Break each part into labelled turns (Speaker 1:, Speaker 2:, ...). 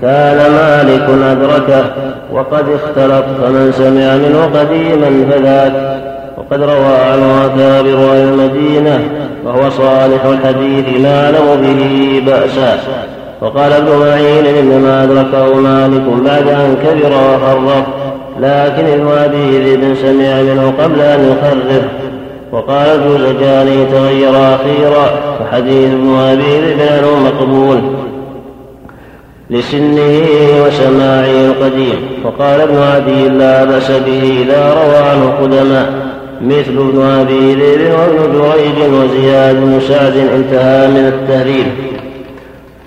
Speaker 1: كان مالك أدركه وقد اختلط فمن سمع منه قديما فذاك. وقد روى عنه أكابر أهل المدينة وهو صالح الحديث لا أعلم به بأسا. وقال ابن معين إنما أدركه مالك بعد أن كبر وخرف لكن ابن أبي سمع منه قبل أن يخرف وقال الجوزجاني تغير أخيرا فحديث ابن أبي ذئب مقبول. لسنه وسماعه القديم. وقال ابن عدي لا بأس به إذا روى عنه قدماء مثل ابن أبي ذئب وابن جريج وزياد بن سعد انتهى من التهريب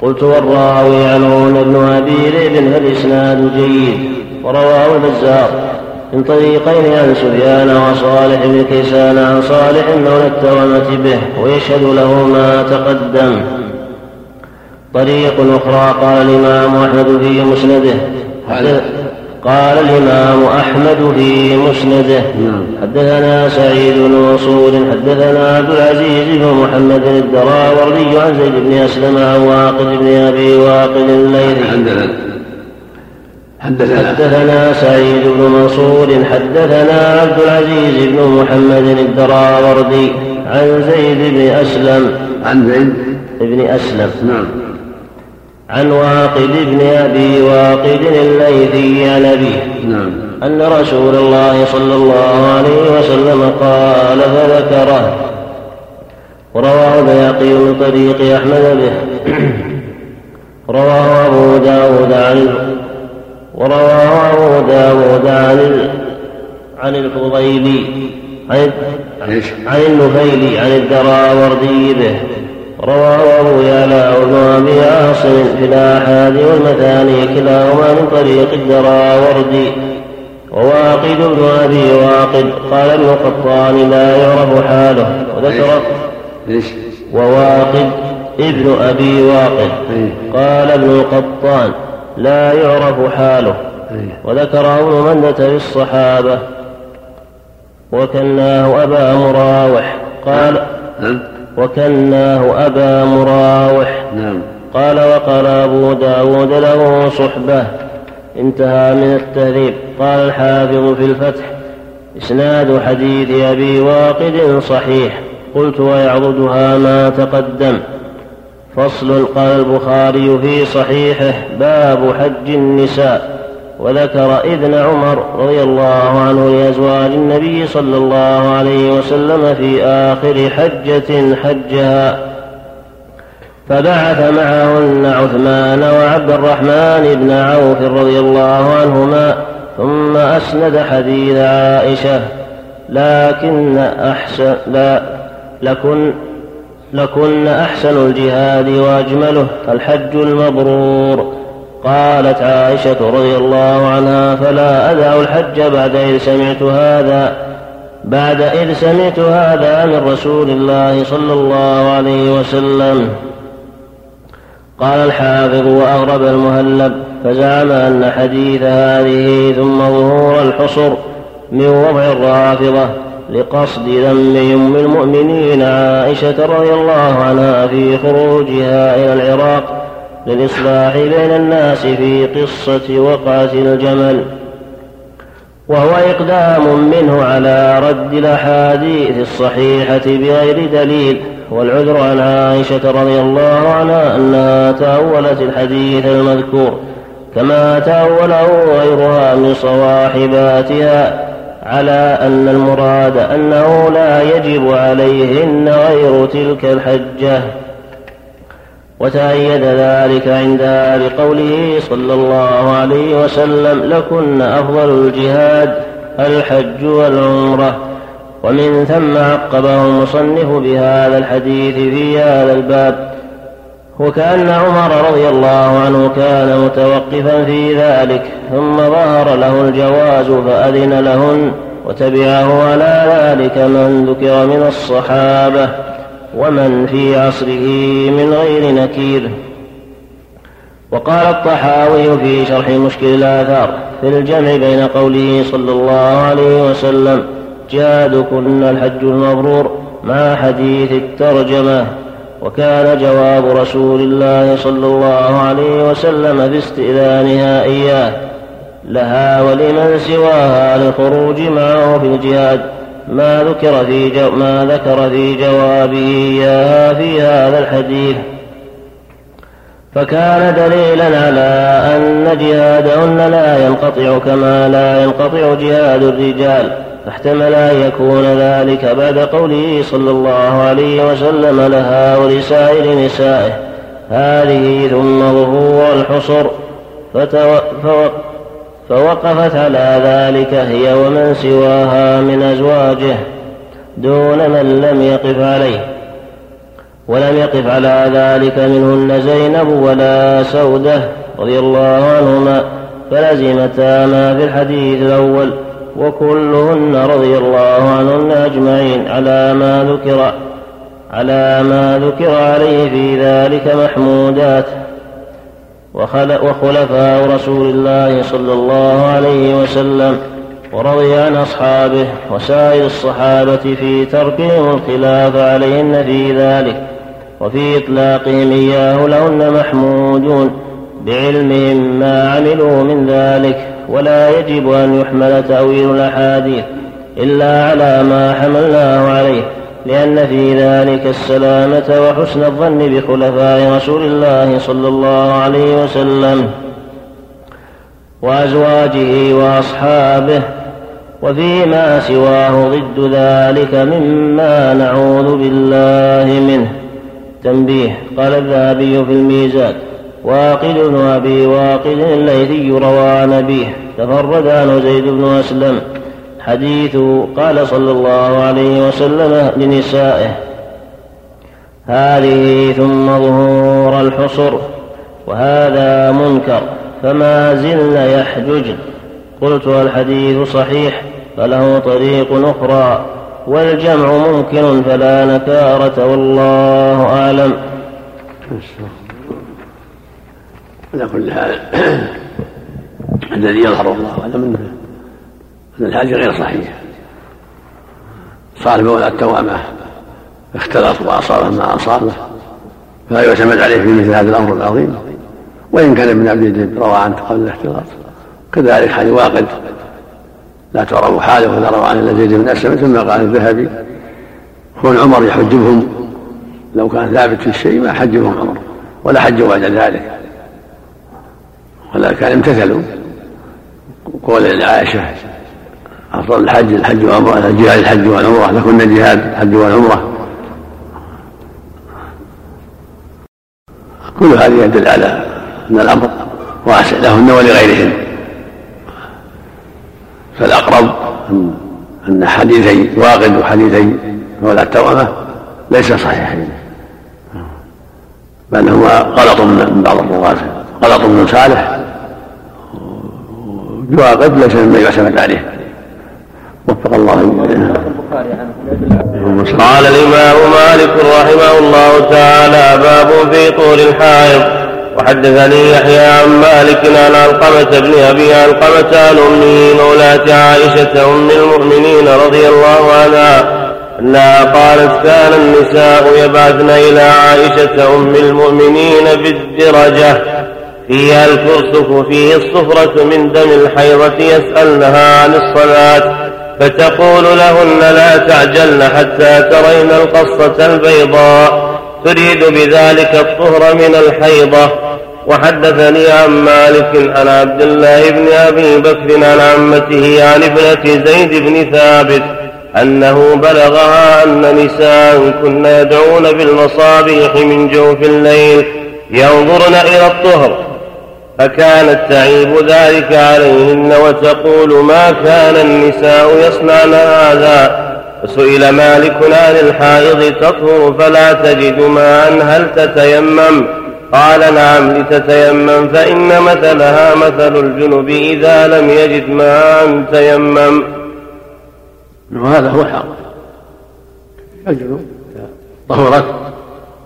Speaker 1: قلت والراوي عنه ابن أبي ذئب فالإسناد جيد؟ ورواه البزار. من طريقين عن سفيان وصالح بن كيسان عن صالح مولى التوامة به ويشهد له ما تقدم. طريق أخرى قال الإمام أحمد في مسنده. قال الإمام أحمد في مسنده. نعم. حدثنا سعيد بن منصور حدثنا عبد العزيز بن محمد الدراوردي عن زيد بن أسلم عن واقد بن أبي واقد الليثي. حدثنا حدثنا سعيد بن منصور حدثنا عبد العزيز بن محمد الدراوردي عن زيد بن أسلم.
Speaker 2: عن زيد
Speaker 1: بن أسلم.
Speaker 2: نعم.
Speaker 1: عن واقد بن أبي واقد الليثي عن أبيه
Speaker 2: نعم.
Speaker 1: أن رسول الله صلى الله عليه وسلم قال فذكره. ورواه البياقي من طريق أحمد به. رواه أبو داود عن ورواه أبو داود عن عن الفضيلي. عن عن النفيلي عن الدراوردي به. رواه أبو يعلى وابن أبي عاصم في الآحاد والمثاني كلاهما من طريق الدراوردي. وواقد بن أبي واقد قال ابن قطان لا يعرف حاله وذكر
Speaker 2: إيش؟
Speaker 1: وواقد ابن أبي واقد قال ابن القطان لا يعرف حاله وذكر ابن مندة في الصحابة. وكناه أبا مراوح قال وكناه أبا مراوح.
Speaker 2: نعم.
Speaker 1: قال وقال أبو داود له صحبة انتهى من التهذيب قال الحافظ في الفتح إسناد حديث أبي واقد صحيح. قلت ويعضدها ما تقدم. فصل قال البخاري في صحيحه باب حج النساء. وذكر إذن عمر رضي الله عنه لأزواج النبي صلى الله عليه وسلم في آخر حجة حجها. فبعث معهن عثمان وعبد الرحمن بن عوف رضي الله عنهما ثم أسند حديث عائشة لكن أحسن لا لكن لكن أحسن الجهاد وأجمله الحج المبرور. قالت عائشة رضي الله عنها فلا أدع الحج بعد إذ سمعت هذا بعد إذ سمعت هذا من رسول الله صلى الله عليه وسلم. قال الحافظ وأغرب المهلب فزعم أن حديث هذه ثم ظهور الحصر من وضع الرافضة لقصد ذم أم المؤمنين عائشة رضي الله عنها في خروجها إلى العراق للإصلاح بين الناس في قصة وقعة الجمل وهو إقدام منه على رد الأحاديث الصحيحة بغير دليل والعذر عن عائشة رضي الله عنها أنها تأولت الحديث المذكور كما تأوله غيرها من صواحباتها على أن المراد أنه لا يجب عليهن غير تلك الحجة. وتأيد ذلك عندها بقوله صلى الله عليه وسلم لكن أفضل الجهاد الحج والعمرة. ومن ثم عقبه المصنف بهذا الحديث في هذا الباب. وكأن عمر رضي الله عنه كان متوقفا في ذلك ثم ظهر له الجواز فأذن لهن وتبعه على ذلك من ذكر من الصحابة. ومن في عصره من غير نكير. وقال الطحاوي في شرح مشكل الآثار في الجمع بين قوله صلى الله عليه وسلم جهادكن الحج المبرور مع حديث الترجمة. وكان جواب رسول الله صلى الله عليه وسلم في استئذانها إياه لها ولمن سواها للخروج معه في الجهاد. ما ذكر في جو ما ذكر في جوابه إياها في هذا الحديث. فكان دليلا على أن جهادهن لا ينقطع كما لا ينقطع جهاد الرجال. فاحتمل أن يكون ذلك بعد قوله صلى الله عليه وسلم لها ولسائر نسائه. هذه ثم ظهور الحصر. فتو... فوقفت على ذلك هي ومن سواها من أزواجه دون من لم يقف عليه. ولم يقف على ذلك منهن زينب ولا سودة رضي الله عنهما فلزمتا ما في الحديث الأول وكلهن رضي الله عنهن أجمعين على ما ذكر على ما ذكر عليه في ذلك محمودات. وخلفاء رسول الله صلى الله عليه وسلم ورضي عن أصحابه وسائر الصحابة في تركهم الخلاف عليهن في ذلك وفي إطلاقهم إياه لهن محمودون بعلمهم ما عملوا من ذلك ولا يجب أن يحمل تأويل الأحاديث إلا على ما حملناه عليه. لأن في ذلك السلامة وحسن الظن بخلفاء رسول الله صلى الله عليه وسلم وأزواجه وأصحابه وفيما سواه ضد ذلك مما نعوذ بالله منه. تنبيه قال الذهبي في الميزان واقد بن أبي واقد الليثي روى عن أبيه تفرد عنه زيد بن أسلم حديث قال صلى الله عليه وسلم لنسائه هذه ثم ظهور الحصر وهذا منكر فما زلن يحججن قلت الحديث صحيح فله طريق أخرى والجمع ممكن فلا نكارة والله أعلم.
Speaker 2: على كل حال الذي يظهر الله أعلم. أنه أن الحديث غير صحيح. صاحب ولا التوامة اختلط وأصابه ما أصابه فلا يعتمد عليه في مثل هذا الأمر العظيم. وإن كان ابن عبد الدين روى عنه قبل الاختلاط. كذلك حديث واقد. لا تعرف حاله ولا روى عن الا زيد بن أسلم ثم قال الذهبي كون عمر يحجبهم. لو كان ثابت في الشيء ما حجبهم عمر ولا حجوا بعد ذلك. ولكن امتثلوا قول لعائشه أفضل الحج الحج والعمرة الجهاد الحج والعمرة لكن جهاد الحج والعمرة؟ كل هذه يدل على أن الأمر واسع لهن ولغيرهن. فالأقرب أن حديثي واقد وحديثي مولى التوأمة ليس صحيحين. بل هو غلط من بعض الرواة غلط من صالح. واقد ليس مما يعتمد عليه. وفق الله
Speaker 1: قال الإمام مالك رحمه الله تعالى باب في طول الحائض. وحدثني يحيى عن مالك عن علقمة بن أبي علقمة عن أمه مولاة عائشة أم المؤمنين رضي الله عنها أنها قالت كان النساء يبعثن إلى عائشة أم المؤمنين بالدرجة فيها الكرسف فيه الصفرة من دم الحيضة يسألنها عن الصلاة. فتقول لهن لا تعجلن حتى ترين القصة البيضاء. تريد بذلك الطهر من الحيضة. وحدثني عن مالك عن عبد الله بن أبي بكر عن عمته عن ابنة زيد بن ثابت أنه بلغها أن نساء كن يدعون بالمصابيح من جوف الليل ينظرن إلى الطهر. فكانت تعيب ذلك عليهن وتقول ما كان النساء يصنعن هذا؟ فسئل مالك عن الحائض تطهر فلا تجد ماء هل تتيمم؟ قال نعم لتتيمم فإن مثلها مثل الجنب إذا لم يجد ماء تيمم.
Speaker 2: وهذا هو الحق الجنوب طهرت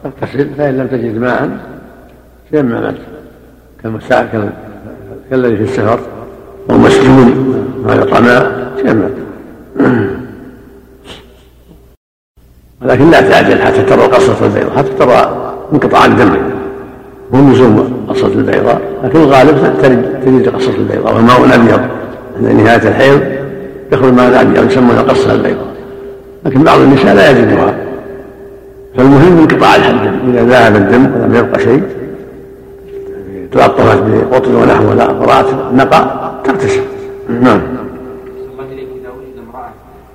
Speaker 2: تغتسل فإن لم تجد ماء تيممت. كالذي في السفر والمسجون وهذا طماء تيمم لكن لا تعجل حتى ترى قصة البيضاء حتى ترى انقطاع الدم. مو لزوم قصة البيضاء لكن الغالب تجد قصة البيضاء وماء أبيض عند نهاية الحيض يخرج ماء أبيض يسمونه قصة البيضاء. لكن بعض النساء لا يجدها. فالمهم انقطاع الدم إذا ذهب الدم ولم يبقى شيء تلطفت بقطن ونحو ولا قرأت نقى تغتسل نعم.
Speaker 3: إذا وجد امرأة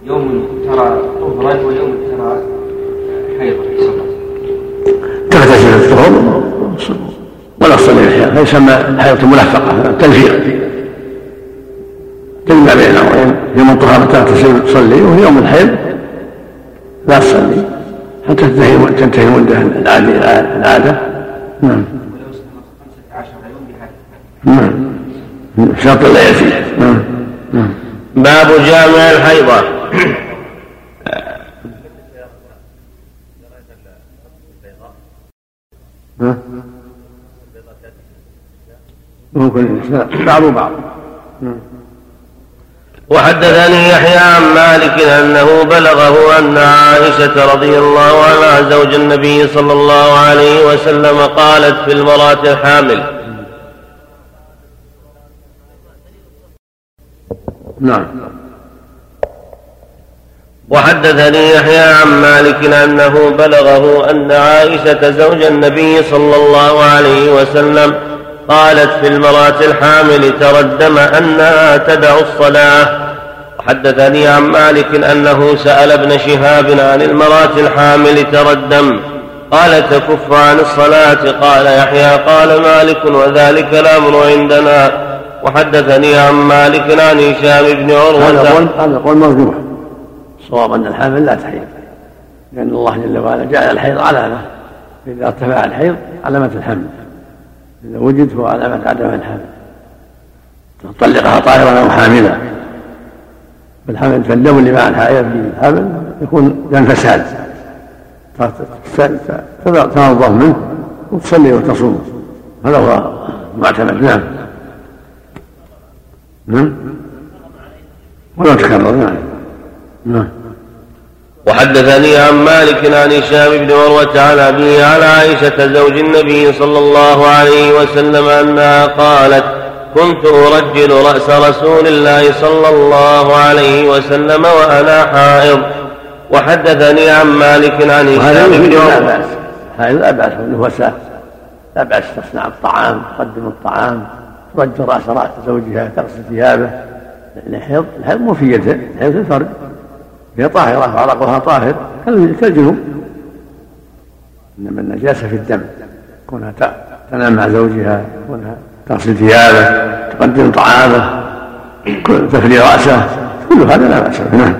Speaker 3: يوم ترى طهرا ويوم ترى حيضا
Speaker 2: تغتسل الطهر ولا تصلي الحيض فيسمى الحيض ملفقة تلفيق. تجمع بين الأمرين يوم الطهارة تغتسل تصلي وفي يوم الحيض لا تصلي. حتى تنتهي تنتهي المدة العادة. نعم. نعم شرط لا يزيد نعم
Speaker 4: نعم باب جامع الحيضة.
Speaker 2: ممكن بعض بعض
Speaker 4: وحدثني يحيى عن مالك أنه بلغه أن عائشة رضي الله عنها زوج النبي صلى الله عليه وسلم قالت في المرأة الحامل
Speaker 2: نعم.
Speaker 4: وحدثني يحيى عن مالك أنه بلغه أن عائشة زوج النبي صلى الله عليه وسلم قالت في المرأة الحامل تردم أنها تدع الصلاة. وحدثني عن مالك أنه سأل ابن شهاب عن المرأة الحامل تردم. قال تكف عن الصلاة؟ قال يحيى قال مالك وذلك الامر عندنا. وحدثني عن مالك عن هشام بن عروة.
Speaker 2: هذا قول مرجوح الصواب أن الحامل لا تحيض. لأن الله جل وعلا جعل الحيض علامة. إذا ارتفع الحيض علامة الحمل. إذا وجد فهو علامة عدم الحمل. تطلقها طاهرا أو حاملا فالحمل فالدم اللي مع الحائض في الحمل يكون دم فساد. تنظف منه وتصلي وتصوم. هذا هو المعتمد نعم. نعم. ولو تكرر نعم. نعم.
Speaker 4: وحدثني عن مالك عن هشام بن عروة عن أبيه عن عائشة زوج النبي صلى الله عليه وسلم أنها قالت كنت أرجل رأس رسول الله صلى الله عليه وسلم وأنا حائض. وحدثني عن مالك عن هشام بن عروة.
Speaker 2: هذا لا بأس. بالنفساء لا بأس تصنع الطعام تقدم الطعام. ترجل رأس رأس زوجها تغسل ثيابه. الحيض الحيض مو في يده الحيض في الفرد هي طاهرة وعرقها طاهر كالجنوب. إنما النجاسة في الدم كونها تنام مع زوجها كونها تغسل ثيابه تقدم طعامه تفري رأسه كل هذا لا بأس به. نعم.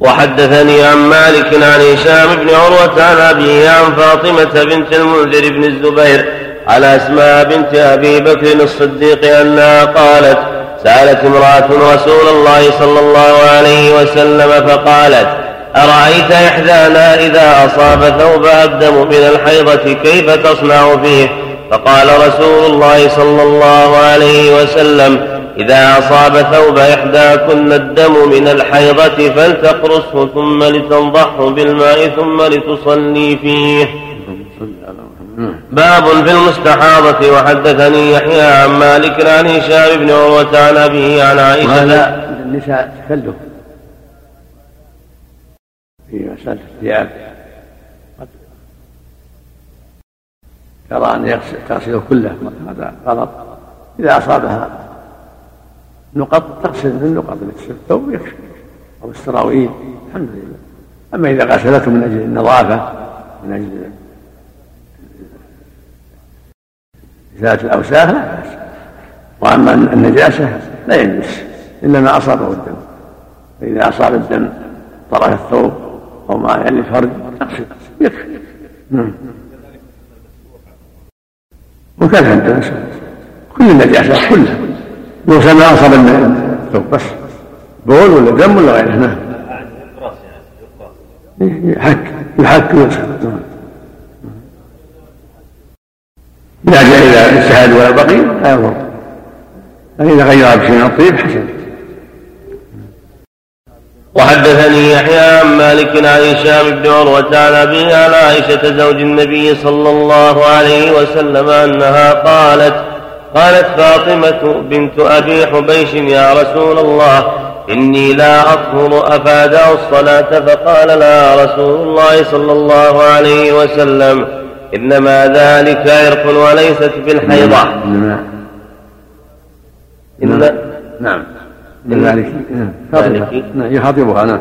Speaker 4: وحدثني عن مالك عن هشام بن عروة عن أبيه عن فاطمة بنت المنذر بن الزبير على أسماء بنت أبي بكر الصديق أنها قالت سألت امرأة رسول الله صلى الله عليه وسلم فقالت أرأيت إحدانا إذا أصاب ثوبها الدم من الحيضة كيف تصنع فيه؟ فقال رسول الله صلى الله عليه وسلم إذا أصاب ثوب إحداكن الدم من الحيضة فلتقرصه ثم لتنضحه بالماء ثم لتصلي فيه. باب في المستحاضة. وحدثني يحيى عن مالك عن هشام بن عروة عن أبيه عن عائشة.
Speaker 2: وهذا النساء تكلف في مسألة الثياب. قد يرى أن تغسله كله. هذا غلط. إذا أصابها نقط تغسل من النقط. التي في الثوب أو السراويل. الحمد لله. أما إذا غسلته من أجل النظافة من أجل إزالة الأوساخ لا بأس. وأما النجاسة لا ينجس إلا ما أصابه الدم. فإذا أصاب الدم طرف الثوب أو ما يعني الفرج يغسل يكفي. نعم. وكذا الناس كل النجاسات كلها. يغسل ما أصاب الثوب بس. بول ولا دم ولا غيره. نعم. يحك يحك ويغسل نعم إذا جاء إلى اجتهاد ولا بقي. لا يضر لكن إذا غيرها بشيء من الطيب حسن.
Speaker 4: وحدثني يحيى عن مالك عن هشام بن عروة عن أبي عن عائشة زوج النبي صلى الله عليه وسلم أنها قالت قالت فاطمة بنت أبي حبيش يا رسول الله إني لا أطهر أفادع الصلاة؟ فقال لا رسول الله صلى الله عليه وسلم. إنما ذلك عرق وليست بالحيضة.
Speaker 2: نعم
Speaker 4: إن
Speaker 2: نعم إن ذلك
Speaker 4: ذلك
Speaker 2: نعم يخاطبها نعم.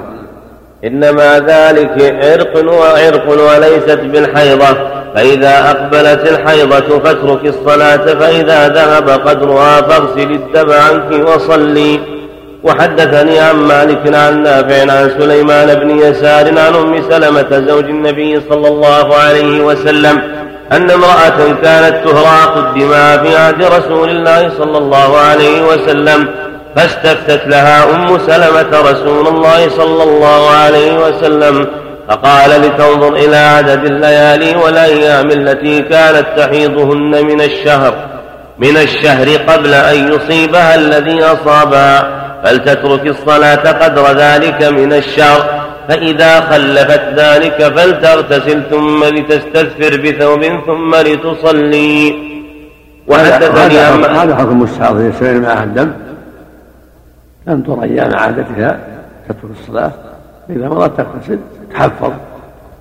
Speaker 4: إنما ذلك عرق وعرق وليست بالحيضة. فإذا أقبلت الحيضة فاترك الصلاة فإذا ذهب قدرها فاغسل الدم عنك وصلي. وحدثني عن مالك عن نافع عن سليمان بن يسار عن أم سلمة زوج النبي صلى الله عليه وسلم أن امرأة كانت تهراق الدماء في عهد رسول الله صلى الله عليه وسلم فاستفتت لها أم سلمة رسول الله صلى الله عليه وسلم فقال لتنظر إلى عدد الليالي والأيام التي كانت تحيضهن من الشهر من الشهر قبل أن يصيبها الذي أصابها. فلتترك الصلاة قدر ذلك من الشهر فإذا خلفت ذلك فلتغتسل ثم لتستثفر بثوب ثم لتصلي. وحدثني
Speaker 2: هذا حكم السعر يسير معها الدم لم تر أيام عادتها تترك الصلاة. إذا مرت تغتسل تحفظ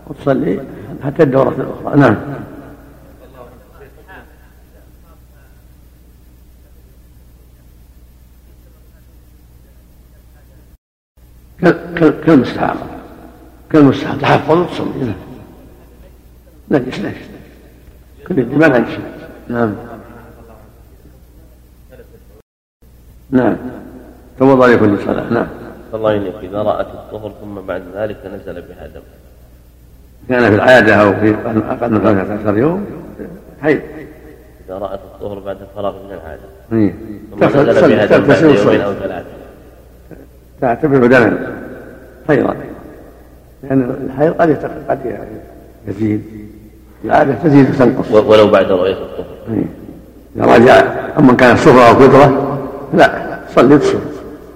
Speaker 2: وتصلي حتى الدورة الأخرى. نعم. كالمستحاضة كالمستحاضة تحفظ وتصلي نعم نجس نجس كل الدماء نجس نعم. نعم. توضا لكل صلاة نعم.
Speaker 4: الله إليك إذا رأت الطهر ثم بعد ذلك نزل بها دم.
Speaker 2: كان في العادة أو في أقل من 15 يوم. حيض
Speaker 4: إذا رأت الطهر بعد الفراغ من العادة.
Speaker 2: إيه.
Speaker 4: ثم نزل بها دم بعد يومين أو ثلاثة.
Speaker 2: تعتبر دما. حيضا. لأن الحيض قد قد يزيد. العادة تزيد وتنقص.
Speaker 4: ولو بعد رؤية الطهر.
Speaker 2: إذا رجع أما كانت صفرة أو قدرة لا صلي تصل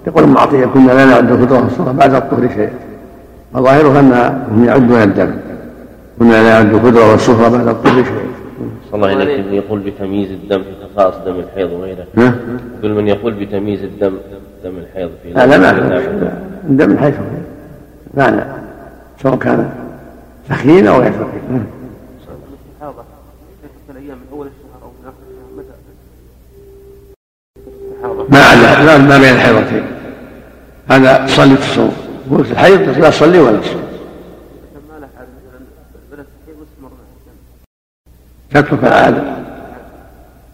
Speaker 2: يقول ابن عطية كنا لا نعد القدرة والصفرة بعد الطهر شيء. وظاهرها أنهم يعدون الدم. كنا لا نعد القدرة والصفرة بعد الطهر شيء.
Speaker 4: صلى الله عليك من يقول بتمييز الدم في خصائص دم الحيض وغيره؟ يقول من يقول بتمييز الدم دم الحيض في
Speaker 2: لا لا ما
Speaker 4: نعم.
Speaker 2: الدم من حيث هو. معنى سواء كان ثخين أو غير ثخين نعم. ما عدا لا ما بين الحيضتين. هذا تصلي تصوم قلت الحيض لا تصلي ولا تصوم.
Speaker 3: ما له حال مثلا بلد صحيح واستمر
Speaker 2: تترك العادة.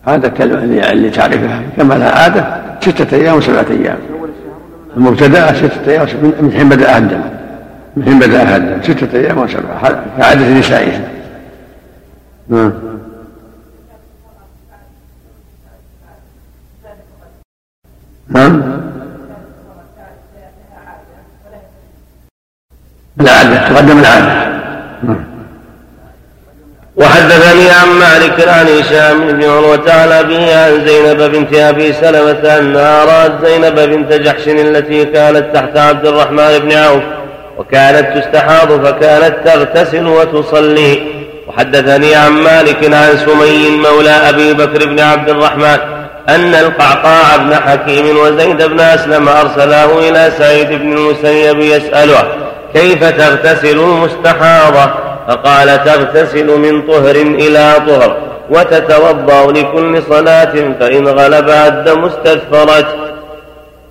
Speaker 2: عادة كالم- اللي اللي تعرفها كما لها عادة ستة أيام وسبعة أيام.
Speaker 3: أول الشهر ولا من
Speaker 2: المبتدأ ستة أيام من حين بدأ الدم. من حين بدأ الدم. ستة أيام وسبعة. هذا كعادة نسائها نعم. نعم. العادة تقدم العادة. نعم.
Speaker 4: وحدثني عن مالك عن هشام بن عروة عن أبيه عن زينب بنت أبي سلمة أنها رأت زينب بنت جحش التي كانت تحت عبد الرحمن بن عوف وكانت تستحاض فكانت تغتسل وتصلي. وحدثني عن مالك عن سمي مولى أبي بكر بن عبد الرحمن أن القعقاع بن حكيم وزيد بن أسلم أرسلاه إلى سعيد بن المسيب يسأله كيف تغتسل المستحاضة فقال تغتسل من طهر إلى طهر وتتوضأ لكل صلاة فإن غلبها الدم استثفرت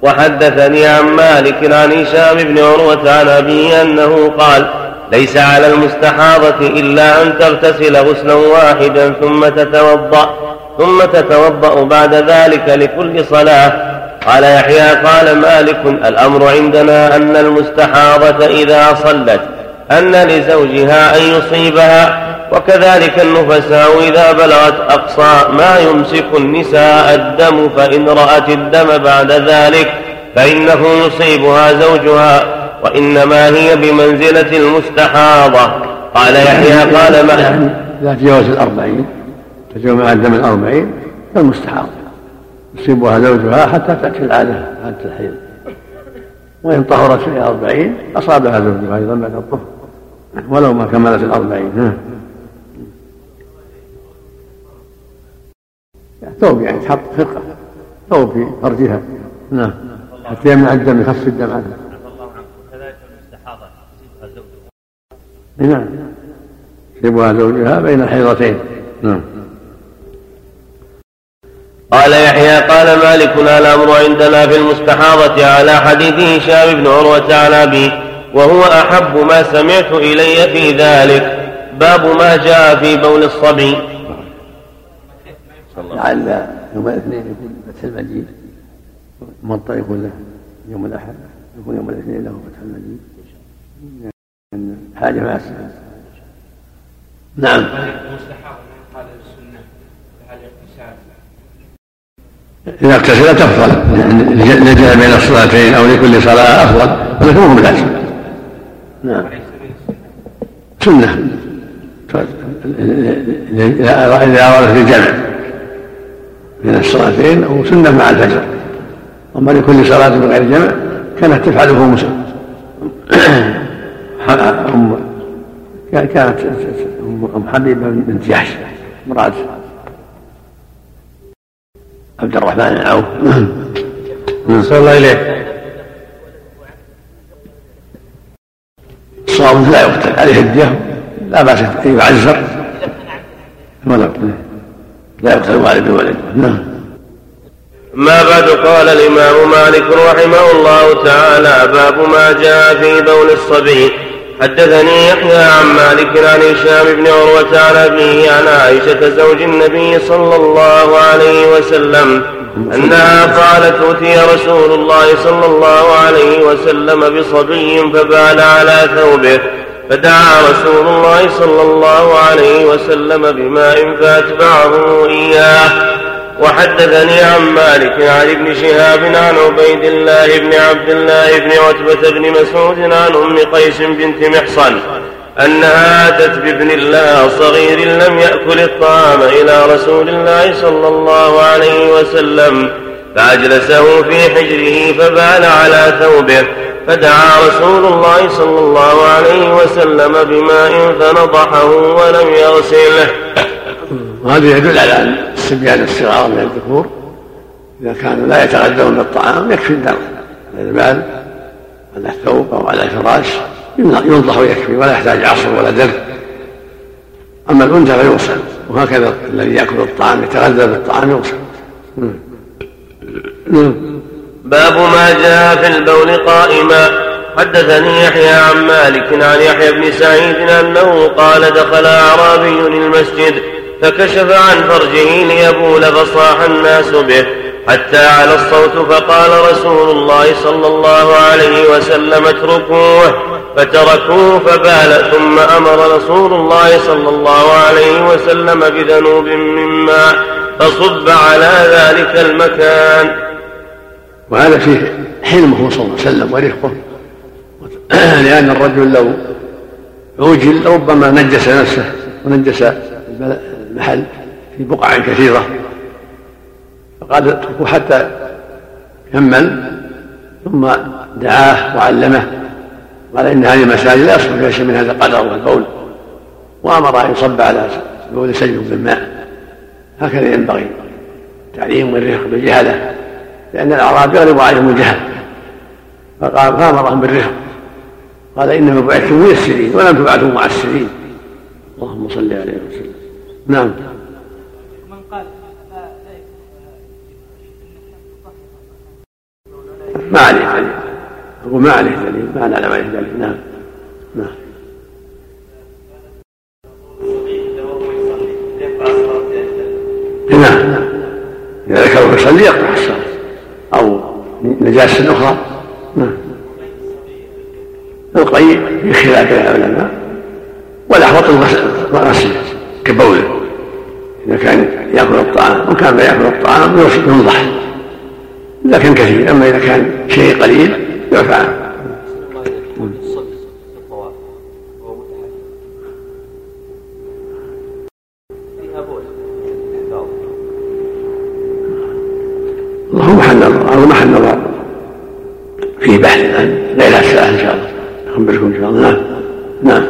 Speaker 4: وحدثني عن مالك عن هشام بن عروة عن أبيه أنه قال ليس على المستحاضة إلا أن تغتسل غسلا واحدا ثم تتوضأ ثم تتوضأ بعد ذلك لكل صلاة. قال يحيى قال مالك الأمر عندنا أن المستحاضة إذا صلت أن لزوجها أن يصيبها وكذلك النفساء إذا بلغت أقصى ما يمسك النساء الدم فإن رأت الدم بعد ذلك فإنه يصيبها زوجها وإنما هي بمنزلة المستحاضة. قال يحيى قال ما
Speaker 2: يعني إذا تجاوز الأربعين تجاوز مع الدم الأربعين فالمستحاض يصيبها زوجها حتى تأتي العادة حتى الحيض. وإن طهرت في أربعين أصابها زوجها أيضا بعد الطهر. ولو ما كملت الأربعين نعم ثوب يعني تحط خرقة ثوب في فرجها نعم حتى يمنع الدم يخفف الدم عنها كذلك المستحاضة زوجها نعم. يصيبها زوجها بين الحيضتين. نعم.
Speaker 4: قال يحيى قال مالك الأمر عندنا في المستحاضة على حديث هشام بن عروة عن أبيه وهو أحب ما سمعت إلي في ذلك. باب ما جاء في بول الصبي.
Speaker 2: لعل يوم الاثنين يكون فتح المجيد موطا يكون له يوم الأحد يكون يوم الاثنين له فتح المجيد. حاجة مع السنة نعم. إذا اغتسل تفضل لجأ بين الصلاتين أو لكل صلاة أفضل ولكن هو بلازم نعم. سنة. إذا أرادت الجمع بين الصلاتين أو سنة مع الفجر. أما لكل صلاة بغير جمع كانت تفعله مسلم أم كانت أم حبيبة بنت جحش امرأة عبد الرحمن بن عوف صلى الله إليه. الصواب لا يقتل. عليه الدية لا بأس أن يعزر ولا لا يقتل. والد بولد نعم.
Speaker 4: ما بعد قال الإمام مالك رحمه الله تعالى باب ما جاء في بول الصبي. حدثني يحيى عن مالك عن هشام بن عروة عن أبيه عن عائشة زوج النبي صلى الله عليه وسلم أنها قالت أتي رسول الله صلى الله عليه وسلم بصبي فبال على ثوبه فدعا رسول الله صلى الله عليه وسلم بماء فأتبعه إياه. وحدثني عن مالك عن ابن شهاب عن عبيد الله بن عبد الله بن عتبة بن مسعود عن أم قيس بنت محصن. أنها أتت بابن الله صغير لم يأكل الطعام إلى رسول الله صلى الله عليه وسلم فأجلسه في حجره فبال على ثوبه فدعا رسول الله صلى الله عليه وسلم بماء فنضحه ولم يغسله.
Speaker 2: وهذا يدل على الصبيان الصغار من الذكور. إذا كانوا لا يتغذون بالطعام يكفي الدم على البال على الثوب أو على الفراش. ينضح ويكفي ولا يحتاج عصر ولا درك أما الأنثى فيغسل وهكذا الذي يأكل الطعام يتغذى بالطعام يغسل.
Speaker 4: باب ما جاء في البول قائما. حدثني يحيى عن مالك عن يحيى بن سعيد أنه قال دخل أعرابي المسجد فكشف عن فرجه ليبول فصاح الناس به حتى على الصوت فقال رسول الله صلى الله عليه وسلم اتركوه. فتركوه فبال ثم أمر رسول الله صلى الله عليه وسلم بذنوب من ماء فصب على ذلك المكان.
Speaker 2: وهذا فيه حلمه صلى الله عليه وسلم ورفقه. لأن الرجل لو عوجل ربما نجس نفسه ونجس المحل في بقع كثيرة. فقال اتركوا حتى كمل ثم دعاه وعلمه. قال إن هذه المساجد لا يصلح فيها شيء من هذا القدر والبول وأمر أن يصب على بول سجن بالماء هكذا ينبغي. تعليم والرفق بالجهله لأن الأعراب يغلب عليهم الجهل. فقال فأمرهم بالرفق. قال انما بعثتم ميسرين ولم تبعثوا معسرين اللهم صل عليه وسلم. نعم. ما عليه دليل أقول ما عليه دليل ما نعلم عليه دليل نعم. نعم. نعم. نعم إذا ذكره يصلي يقطع الصلاة أو نجاسة أخرى. نعم. القيء في خلاف العلماء. والأحوط غسل كبوله. إذا كان يأكل الطعام وكان لا يأكل الطعام ينضح كان كثير. أما إذا كان شيء قليل عنه الله محل نظر أو محل نظر فيه بحث الان ليله الساعة إن شاء الله. اخبركم إن شاء الله. نعم نعم.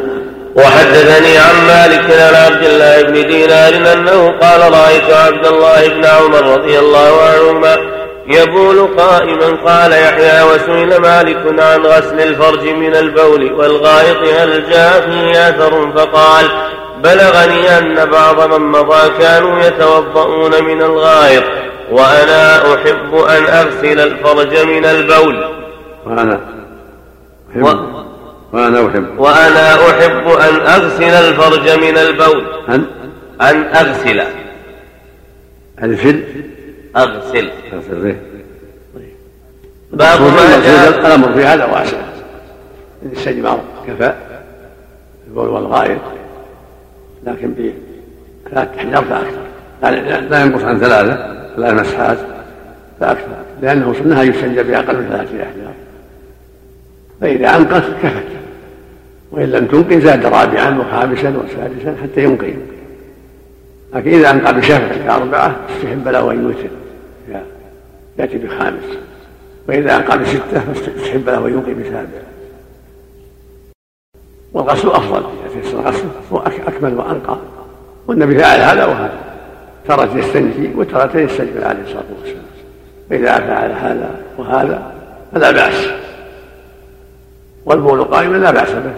Speaker 4: وحدثني عن مالك عن عبد الله بن دينار أنه قال رأيت عبد الله بن عمر رضي الله عنهما يبول قائما قال يحيى وسئل مالك عن غسل الفرج من البول والغائط هل جاء فيه آثر؟ فقال بلغني أن بعض من مضى كانوا يتوضؤون من الغائط وأنا أحب أن أغسل الفرج من البول.
Speaker 2: وأنا أحب وأنا أحب.
Speaker 4: وأنا أحب أن أغسل الفرج من البول.
Speaker 2: أن؟
Speaker 4: أن أغسل.
Speaker 2: أغسل
Speaker 4: أغسل.
Speaker 2: أغسل. به
Speaker 4: باب ما جاء.
Speaker 2: الأمر في هذا واسع الاستجمار كفاء البول والغائط لكن بثلاث أحجار فأكثر لا, لا ينقص عن ثلاثة. ثلاث مسحات. فأكثر. لأنه سنها يستنجى بأقل من ثلاثة أحجار فإذا أنقص كفت. وإن لم تنقي زاد رابعا وخامسا وسادسا حتى ينقي لكن إذا أنقى بشفع كأربعة استحب له أن يوتر. يأتي بخامس وإذا أنقى بستة فاستحب له أن ينقي بسابع. والغسل أفضل. الغسل هو أكمل وأنقى. والنبي فعل هذا وهذا. ترى يستنجي وترى يستجمل عليه الصلاة والسلام. فإذا فعل هذا وهذا فلا بأس. والبول قائما لا بأس به.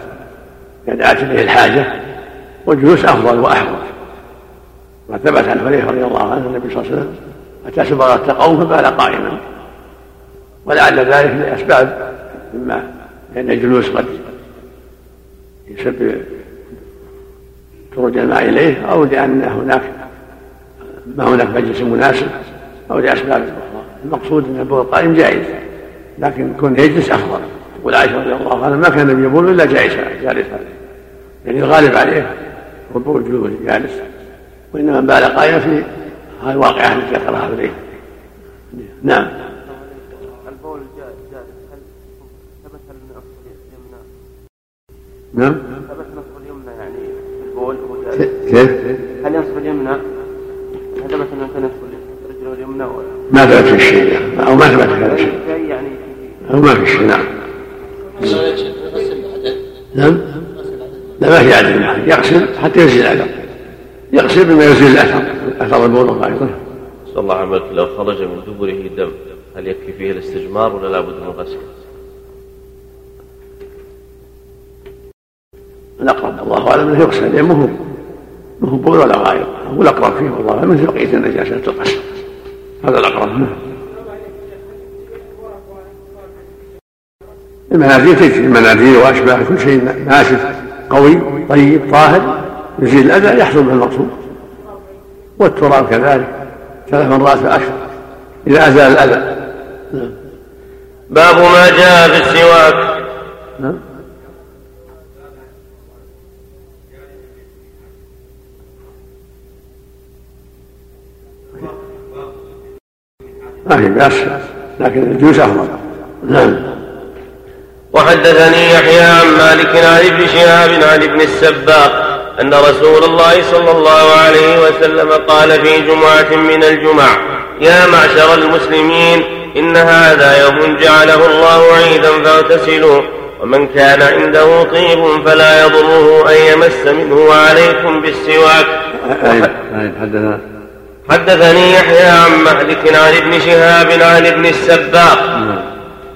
Speaker 2: إذا دعت إليه الحاجة والجلوس أفضل وأحوط. ثبت عن حذيفة رضي الله عنه النبي صلى الله عليه وسلم أتى سبغة قوم فبال قائما ولعل ذلك لأسباب مما لأن الجلوس قد يسبب خروج الماء إليه أو لأن هناك ما هناك مجلس مناسب أو لأسباب أخرى. المقصود أن البول القائم جائز لكن كون يجلس أفضل. تقول عائشة رضي الله عنها ما كان يبول إلا جالسا جالسا. يعني الغالب عليه ربوع الجلوس جالس وإنما بال قائما في هذه الواقعة التي ذكرها إليه نعم.
Speaker 3: البول جالس هل ثبت النصف اليمنى؟
Speaker 2: نعم.
Speaker 3: ثبت نصف اليمنى يعني في البول جالس
Speaker 2: كيف؟
Speaker 3: هل ينصف اليمنى؟ هل ثبت أنه كان ينصف رجله اليمنى ولا
Speaker 2: ما ثبت في الشيء. أو ما ثبت في هذا الشيء.
Speaker 3: شيء يعني
Speaker 2: أو ما في شيء نعم. نعم. لا ما في عدد يغسل حتى يزيل الاثر يغسل بما يزيل الأثر. اثر البول أيضا
Speaker 4: صلى الله عليه وسلم. لو خرج من دبره دم هل يكفي فيه الاستجمار ولا لابد من غسل؟
Speaker 2: الاقرب الله أعلم أنه يغسل لأن مو هو بول ولا غائط هو الاقرب فيه والله. اعلم مثل بقيه النجاسة تغسل هذا الأقرب. المناديل تجري المناديل وأشباه كل شيء. ناشف قوي طيب طاهر. يزيل الأذى يحصل به المقصود. والتراب كذلك ثلاث مرات فاكثر إذا أزال الأذى. نعم.
Speaker 4: باب ما جاء في السواك.
Speaker 2: نعم. ما في بأس لكن الجوز أفضل. نعم.
Speaker 4: وحدثني يحيى عن مالك عن ابن شهاب عن ابن السباق. أن رسول الله صلى الله عليه وسلم قال في جمعة من الجمع يا معشر المسلمين إن هذا يوم جعله الله عيدا فاغتسلوا ومن كان عنده طيب فلا يضره أن يمس منه وعليكم بالسواك.
Speaker 2: حدثنا.
Speaker 4: حدثني يحيى عن مالك عن ابن شهاب عن ابن السباق
Speaker 2: نعم.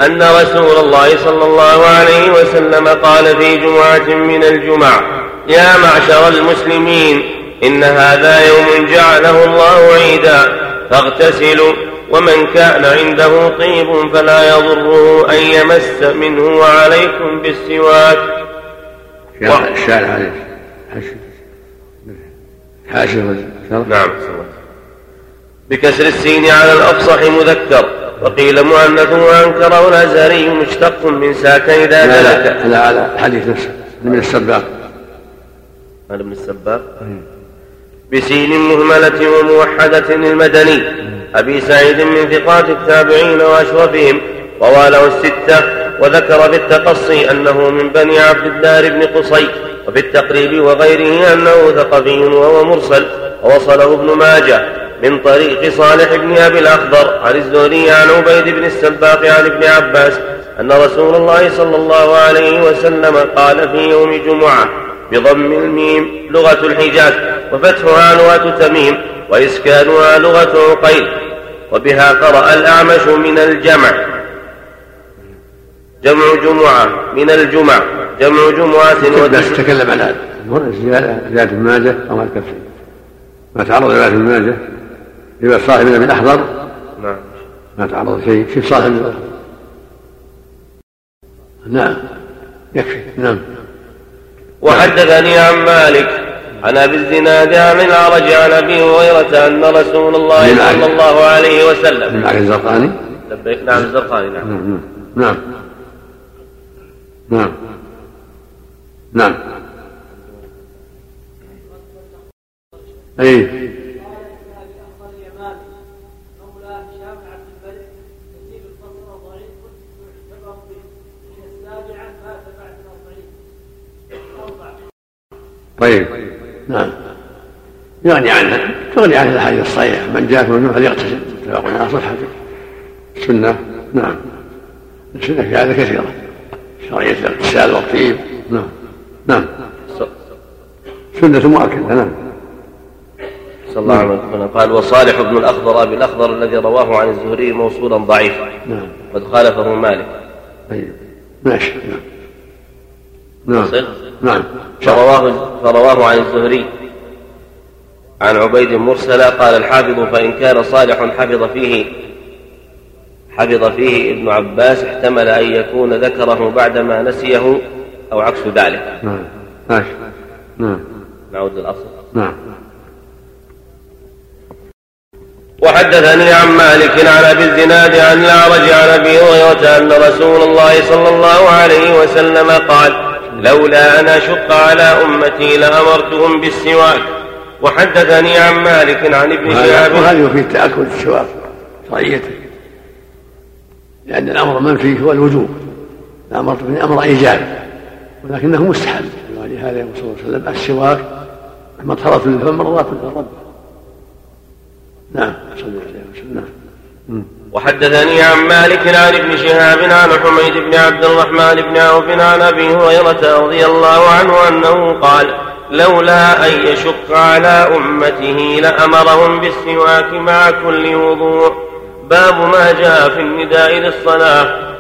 Speaker 4: أن رسول الله صلى الله عليه وسلم قال في جمعة من الجمع يا معشر المسلمين إن هذا يوم جعله الله عيدا فاغتسلوا ومن كان عنده طيب فلا يضره أن يمس منه وعليكم بالسواك.
Speaker 2: الشارع الشارع عليه والشرح
Speaker 4: نعم. بكسر السين على الأفصح مذكر وقيل مؤنث وأنكره الأزهري مشتق من ساكن إذا
Speaker 2: لا
Speaker 4: دلك
Speaker 2: لا لا على الحديث نفسه من السباق.
Speaker 4: هذا ابن السباق. بسين مهملة وموحدة المدني أبي سعيد من ثقات التابعين وأشرفهم. روى له الستة. وذكر في التقصي أنه من بني عبد الدار بن قصي. وفي التقريب وغيره أنه ثقفي وهو مرسل. ووصله ابن ماجه من طريق صالح بن أبي الأخضر. عن الزهري عن عبيد بن السباق عن ابن عباس. أن رسول الله صلى الله عليه وسلم قال في يوم جمعة بضم الميم لغة الحجاز وفتحها لغة تميم وإسكانها لغة عقيل وبها قرأ الأعمش من الجمع. جمع جمعة من الجمع جمع جمعة
Speaker 2: تكلم عن هذا؟ زيادة ابن ماجه أو ما ذكر ما تعرض إلى ابن ماجه إذا صاحب من الأحضر نعم. ما تعرض شيء في صاحب. نعم. يكفي. نعم.
Speaker 4: وحدثني عن مالك عن أبي الزناد عن العرج عن أبي هريرة أن رسول الله صلى الله عليه وسلم.
Speaker 2: من الزرقاني؟
Speaker 4: نعم الزرقاني نعم.
Speaker 2: نعم. نعم. نعم. أي. طيب. نعم. يغني عنها تغني عن الأحاديث الصحيحة. من جاء في المجموعه فليغتسل اتفاق على صحه السنة نعم. السنة في هذا كثيرة. شرعية الاغتسال والطيب. نعم. نعم. سنة مؤكدة. نعم.
Speaker 4: صلى الله عليه وسلم. قال وصالح بن الأخضر أبي الأخضر الذي رواه عن الزهري موصولا ضعيفا. نعم. قد خالفه مالك.
Speaker 2: طيب. ماشي. نعم. نعم. نعم.
Speaker 4: فرواه فرواه عن الزهري. عن عبيد مرسلا قال الحافظ فإن كان صالح حفظ فيه حفظ فيه ابن عباس احتمل أن يكون ذكره بعدما نسيه أو عكس ذلك.
Speaker 2: نعم. ماشي نعم.
Speaker 4: نعود للأصل.
Speaker 2: نعم.
Speaker 4: وحدثني عن مالك عن أبي الزناد عن الأعرج عن أبي هريرة أن رسول الله صلى الله عليه وسلم قال لولا أن أشق على أمتي لأمرتهم بالسواك. وحدثني عن مالك عن ابن شهاب.
Speaker 2: وهذا في تأكد السواك شرعيته لأن الأمر منفي هو الوجوب. الأمر به أمر إيجاب. ولكنه مستحب. ولهذا يقول صلى الله عليه وسلم السواك مطهرة للفم مرات للرب نعم صلى الله عليه وسلم. نعم.
Speaker 4: وحدثني عن مالك عن ابن شهاب عن حميد بن عبد الرحمن بن عوف عن أبي هريرة رضي الله عنه أنه قال لولا أن يشق على أمته لأمرهم بالسواك مع كل وضوء. باب ما جاء في النداء للصلاة.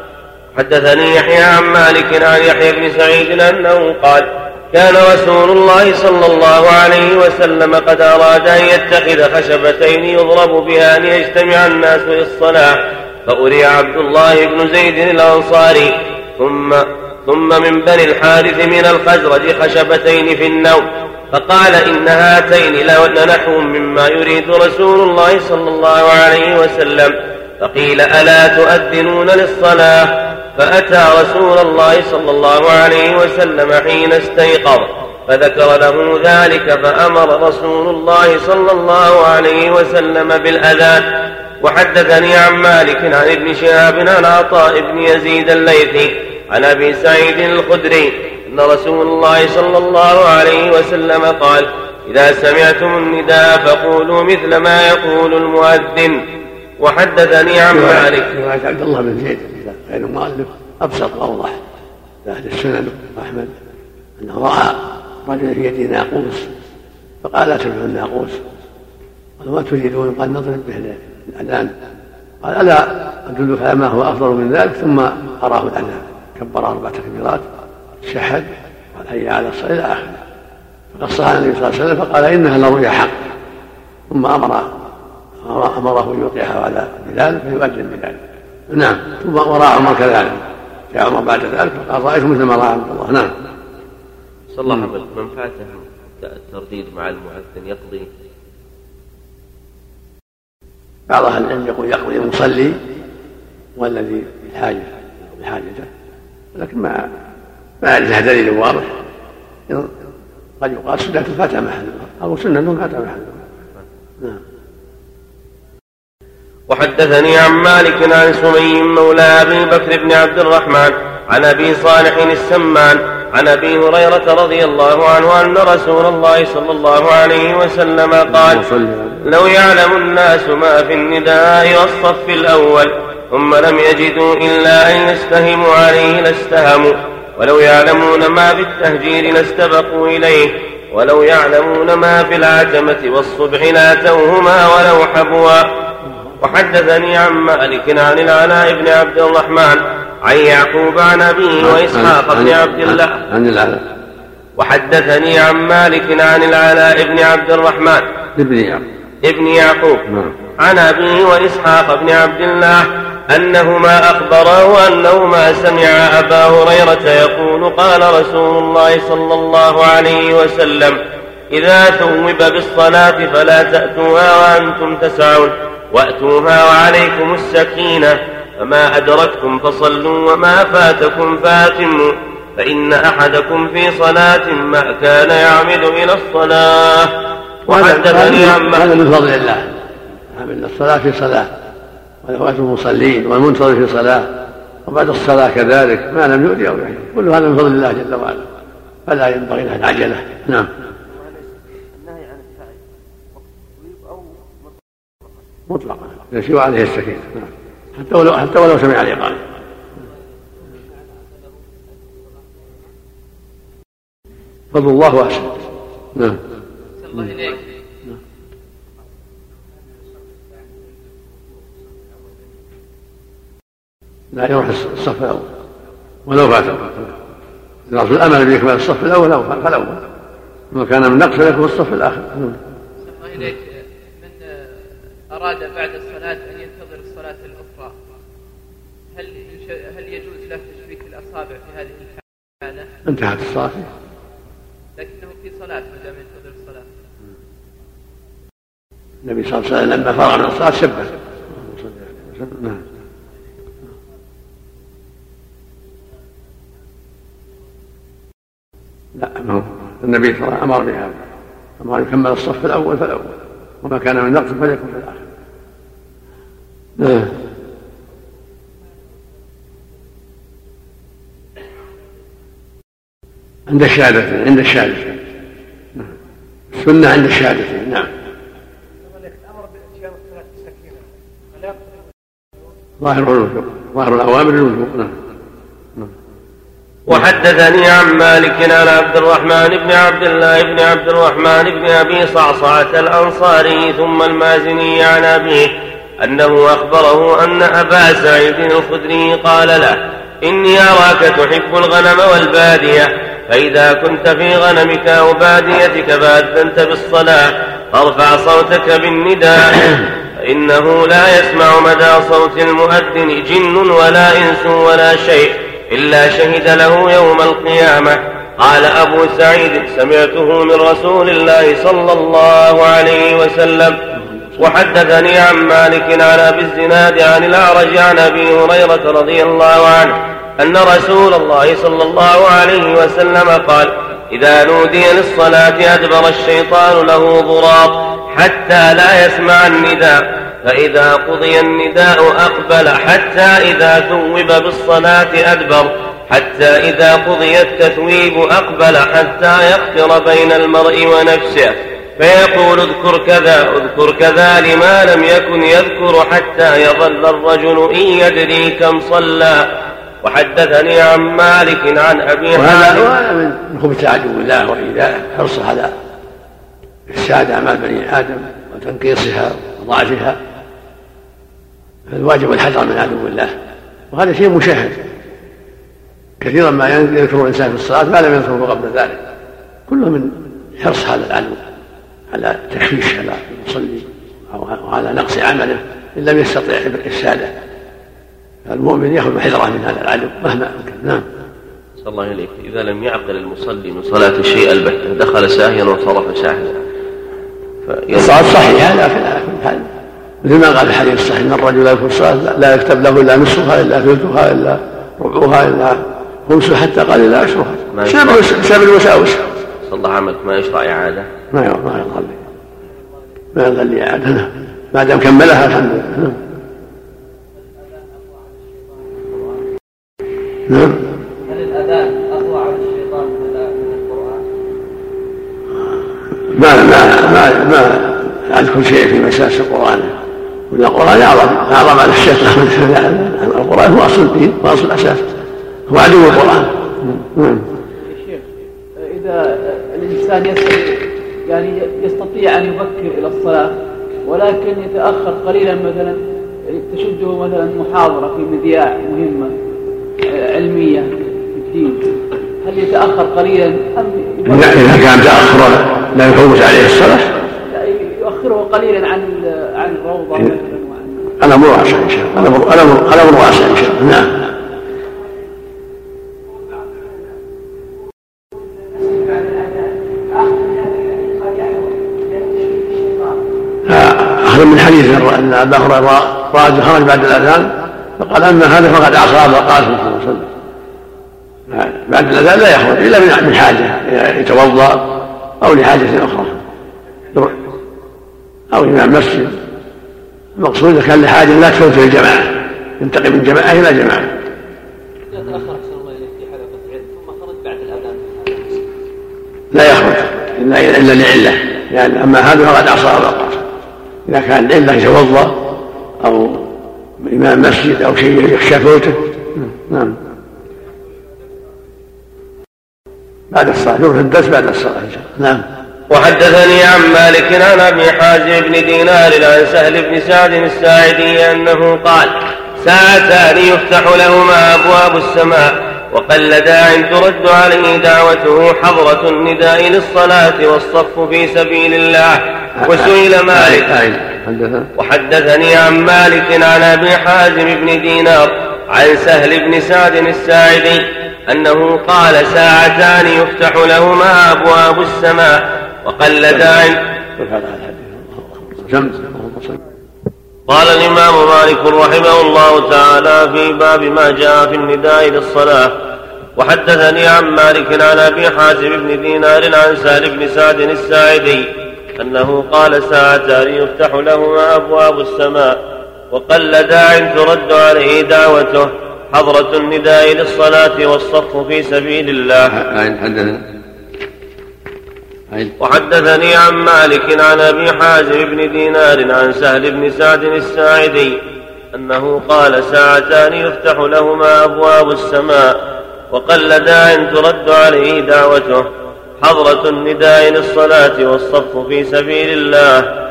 Speaker 4: حدثني يحيى عن مالك عن يحيى بن سعيد أنه قال كان رسول الله صلى الله عليه وسلم قد أراد أن يتخذ خشبتين يضرب بها ليجتمع الناس للصلاة فأري عبد الله بن زيد الأنصاري ثم ثم من بني الحارث من الخزرج خشبتين في النوم فقال إن هاتين لنحو مما يريد رسول الله صلى الله عليه وسلم فقيل ألا تؤذنون للصلاة؟ فأتى رسول الله صلى الله عليه وسلم حين استيقظ فذكر له ذلك فأمر رسول الله صلى الله عليه وسلم بالأذان. وحدثني عن مالك عن ابن شهاب عن عطاء بن يزيد الليثي عن أبي سعيد الخدري أن رسول الله صلى الله عليه وسلم قال إذا سمعتم النداء فقولوا مثل ما يقول المؤذن. وحدثني عن مالك.
Speaker 2: رواية عبد الله بن زيد غير المؤلف أبسط وأوضح. لاهل السنن واحمد انه رأى رجلا في يده ناقوس فقال لا تبعوا الناقوس قال ما تريدون؟ قال نضرب به الأذان. قال ألا ادلك على ما هو أفضل من ذلك؟ ثم أراه الأذان. كبر أربع تكبيرات شهد قال حي على الصلاة إلى آخره. فقصها النبي صلى الله عليه وسلم فقال إنها لرؤيا حق. ثم أمر أمره أن يوقعها على بلال فيؤذن بذلك. نعم. ثم وراء عمر كذلك. جاء عمر بعد ذلك فقال رأيت مثل ما رأى عبد الله. نعم.
Speaker 4: صلى الله عليه وسلم. من فاته الترديد مع المؤذن يقضي؟
Speaker 2: بعض أهل العلم يقول يقضي المصلي والذي بحاجه بحاجته. لكن ما ما عندها دليل واضح. قد يقال سنة فات محلها أو سنة فات محلها نعم.
Speaker 4: وحدثني عن مالك عن سمي مولى أبي بكر بن عبد الرحمن عن أبي صالح السمان عن أبي هريرة رضي الله عنه أن رسول الله صلى الله عليه وسلم قال لو يعلم الناس ما في النداء والصف الأول ثم لم يجدوا إلا أن يستهموا عليه لاستهموا ولو يعلمون ما بالتهجير لاستبقوا إليه ولو يعلمون ما في العتمة والصبح لاتوهما ولو حبوا وحدثني عن مالك عن العلاء بن عبد الرحمن عن يعقوب عن أبيه وإسحاق بن عبد الله.
Speaker 2: عن العلاء.
Speaker 4: وحدثني عن مالك عن العلاء بن عبد الرحمن.
Speaker 2: ابن يعقوب.
Speaker 4: ابن يعقوب.
Speaker 2: نعم.
Speaker 4: عن أبيه وإسحاق بن عبد الله أنهما أخبراه أنهما سمع أبا هريرة يقول قال رسول الله صلى الله عليه وسلم إذا ثوب بالصلاة فلا تأتوها وأنتم تسعون. وأتوها وعليكم السكينة فما أدركتم فصلوا وما فاتكم فاتموا فإن أحدكم في صلاة ما كان يعمد إلى الصلاة. وحدثني عن
Speaker 2: هذا من فضل الله. من الصلاة في صلاة والأوقات المصلين والمنتظر في صلاة وبعد الصلاة كذلك ما لم يؤذي أو يحيي. كل هذا من فضل الله جل وعلا. فلا ينبغي له العجلة. نعم
Speaker 3: النهي عن السعي وقت التصويب أو
Speaker 2: مطلقا. يسير عليه السكينة. نعم. حتى ولو حتى ولو سمع الإقامة فضل الله واسع نعم.
Speaker 5: الله إليك.
Speaker 2: لا يروح الصف الأول. ولو فاته إذا في الأمل بإكمال الصف الأول أو فالأول. ما كان من نقص فيكون الصف الآخر. نعم.
Speaker 5: الله إليك. من أراد بعد الصلاة أن ينتظر الصلاة الأخرى. هل هل يجوز له تشبيك الأصابع في هذه الحالة؟
Speaker 2: انتهت الصلاة.
Speaker 5: لكنه في صلاة ما دام ينتظر الصلاة.
Speaker 2: النبي صلى الله عليه وسلم لما فرغ من الصلاة شبه. نعم. لا ما هو. النبي صلى الله عليه وسلم أمر بهذا. أمر يكمل الصف الأول فالأول. وما كان من نقص فليكن في الآخر. نعم عند الشهادتين عند الشهادتين. السنة عند الشهادتين نعم. ظاهر الوجوب ظاهر الأوامر الوجوب نعم.
Speaker 4: وحدثني عن مالك عن عبد الرحمن بن عبد الله بن عبد الرحمن بن أبي صعصعة الأنصاري ثم المازني عن أبيه أنه أخبره أن أبا سعيد الخدري قال له إني أراك تحب الغنم والبادية فإذا كنت في غنمك أو باديتك فاذنت بالصلاة فارفع صوتك بالنداء فإنه لا يسمع مدى صوت المؤذن جن ولا إنس ولا شيء إلا شهد له يوم القيامة. قال أبو سعيد سمعته من رسول الله صلى الله عليه وسلم. وحدثني عن مالك عن أبي الزناد عن الأعرج عن أبي هريرة رضي الله عنه أن رسول الله صلى الله عليه وسلم قال إذا نودي للصلاة أدبر الشيطان له ضراب حتى لا يسمع النداء. فإذا قضي النداء أقبل حتى إذا ثوب بالصلاة أدبر. حتى إذا قضي التثويب أقبل حتى يخطر بين المرء ونفسه. فيقول اذكر كذا اذكر كذا لما لم يكن يذكر حتى يظل الرجل إن يدري كم صلى. وحدثني عن مالك عن أبي
Speaker 2: وهذا وهذا من خبث عدو الله وإيذائه حرصه على إفساد أعمال بني آدم وتنقيصها وضعفها. فالواجب الحذر من عدو الله. وهذا شيء مشاهد. كثيرا ما يذكر الإنسان في الصلاة ما لم يذكره قبل ذلك. كله من حرص هذا العدو. على تشويش على المصلي أو على نقص عمله إن لم يستطع افساده فالمؤمن يأخذ حذرة من هذا العدو مهما أمكن. نعم.
Speaker 4: صلى الله إليك إذا لم يعقل المصلي من صلاة الشيء البتة دخل ساهيا وانصرف ساهيا.
Speaker 2: لكن على كل حال مثل ما قال الحديث الصحيح ان الرجل لا يذكر الصلاه لا يكتب له إلا نصفها إلا ثلثها إلا ربعها إلا خمسها حتى قال الا عشرها بسبب الوساوس.
Speaker 4: صلى الله عملك ما يشرع إعادة.
Speaker 2: ما ما يرضى لي ما يرضى لي اعاده نعم. ما دام كملها الحمد لله نعم.
Speaker 5: هل الأذان أقوى على الشيطان من القرآن؟
Speaker 2: ما ما ما ما أذكر شيء في مساس القرآن وان القرآن اعظم أعظم على الشيخ القرآن هو أصل الدين واصل الأساس هو عدو القرآن
Speaker 6: نعم الإنسان يستطيع يعني يستطيع أن يبكر إلى الصلاة ولكن يتأخر قليلا مثلا تشده مثلا محاضرة في مذياع مهمة علمية في الدين. هل يتأخر قليلا؟ ام
Speaker 2: إذا كان تاخر لا يفوت عليه الصلاة.
Speaker 6: يؤخره قليلا عن عن الروضة
Speaker 2: مثلا الأمر واسع إن شاء الله. الأمر واسع إن شاء الله. نعم. أبا هريرة رأى خرج بعد الأذان فقال أما هذا فقد عصى أبا القاسم صلى الله عليه وسلم بعد الأذان لا يخرج إلا من حاجة يتوضأ أو لحاجة أخرى. أو إمام مسجد المقصود إذا كان لحاجة لا تفوت الجماعة ينتقل من جماعة إلى جماعة. لا يخرج إلا إلا لعلة. يعني أما هذا فقد عصى أبا القاسم إذا كان العلة يتوضأ أو إمام مسجد أو شيء يخشى فوته نعم. بعد الصلاة يروح الدرس بعد الصلاة. إن شاء الله نعم.
Speaker 4: وحدثني عن مالك عن أبي حازم بن دينار عن سهل بن سعد الساعدي أنه قال ساعتان يفتح لهما أبواب السماء وقل داع ترد عليه دعوته حضرة النداء للصلاة والصف في سبيل الله. وسئل مالك. وحدثني عن مالك عن أبي حازم بن دينار عن سهل بن سعد الساعدي أنه قال ساعتان يفتح لهما أبواب السماء وقل داع قال الإمام مالك رحمه الله تعالى في باب ما جاء في النداء للصلاة. وحدثني عن مالك عن أبي حازم بن دينار عن سهل بن سعد الساعدي أنه قال ساعتان يفتح لهما أبواب السماء وقل داع ترد عليه دعوته حضرة النداء للصلاة والصف في سبيل الله. وحدثني عن مالك عن أبي حازم بن دينار عن سهل بن سعد الساعدي أنه قال ساعتان يفتح لهما أبواب السماء وقل داع ترد عليه دعوته حضرة النداء للصلاة والصف في سبيل الله.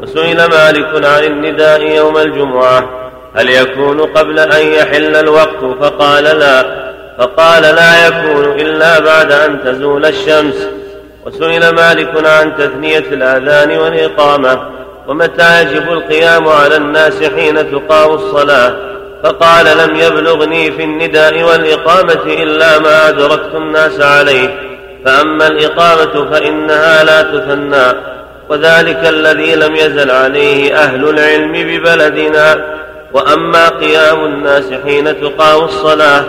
Speaker 4: وسئل مالك عن النداء يوم الجمعة هل يكون قبل أن يحل الوقت؟ فقال لا. فقال لا يكون إلا بعد أن تزول الشمس. وسئل مالك عن تثنية الآذان والإقامة ومتى يجب القيام على الناس حين تقام الصلاة؟ فقال لم يبلغني في النداء والإقامة إلا ما أدركت الناس عليه. فأما الإقامة فإنها لا تثنى وذلك الذي لم يزل عليه أهل العلم ببلدنا. وأما قيام الناس حين تقام الصلاة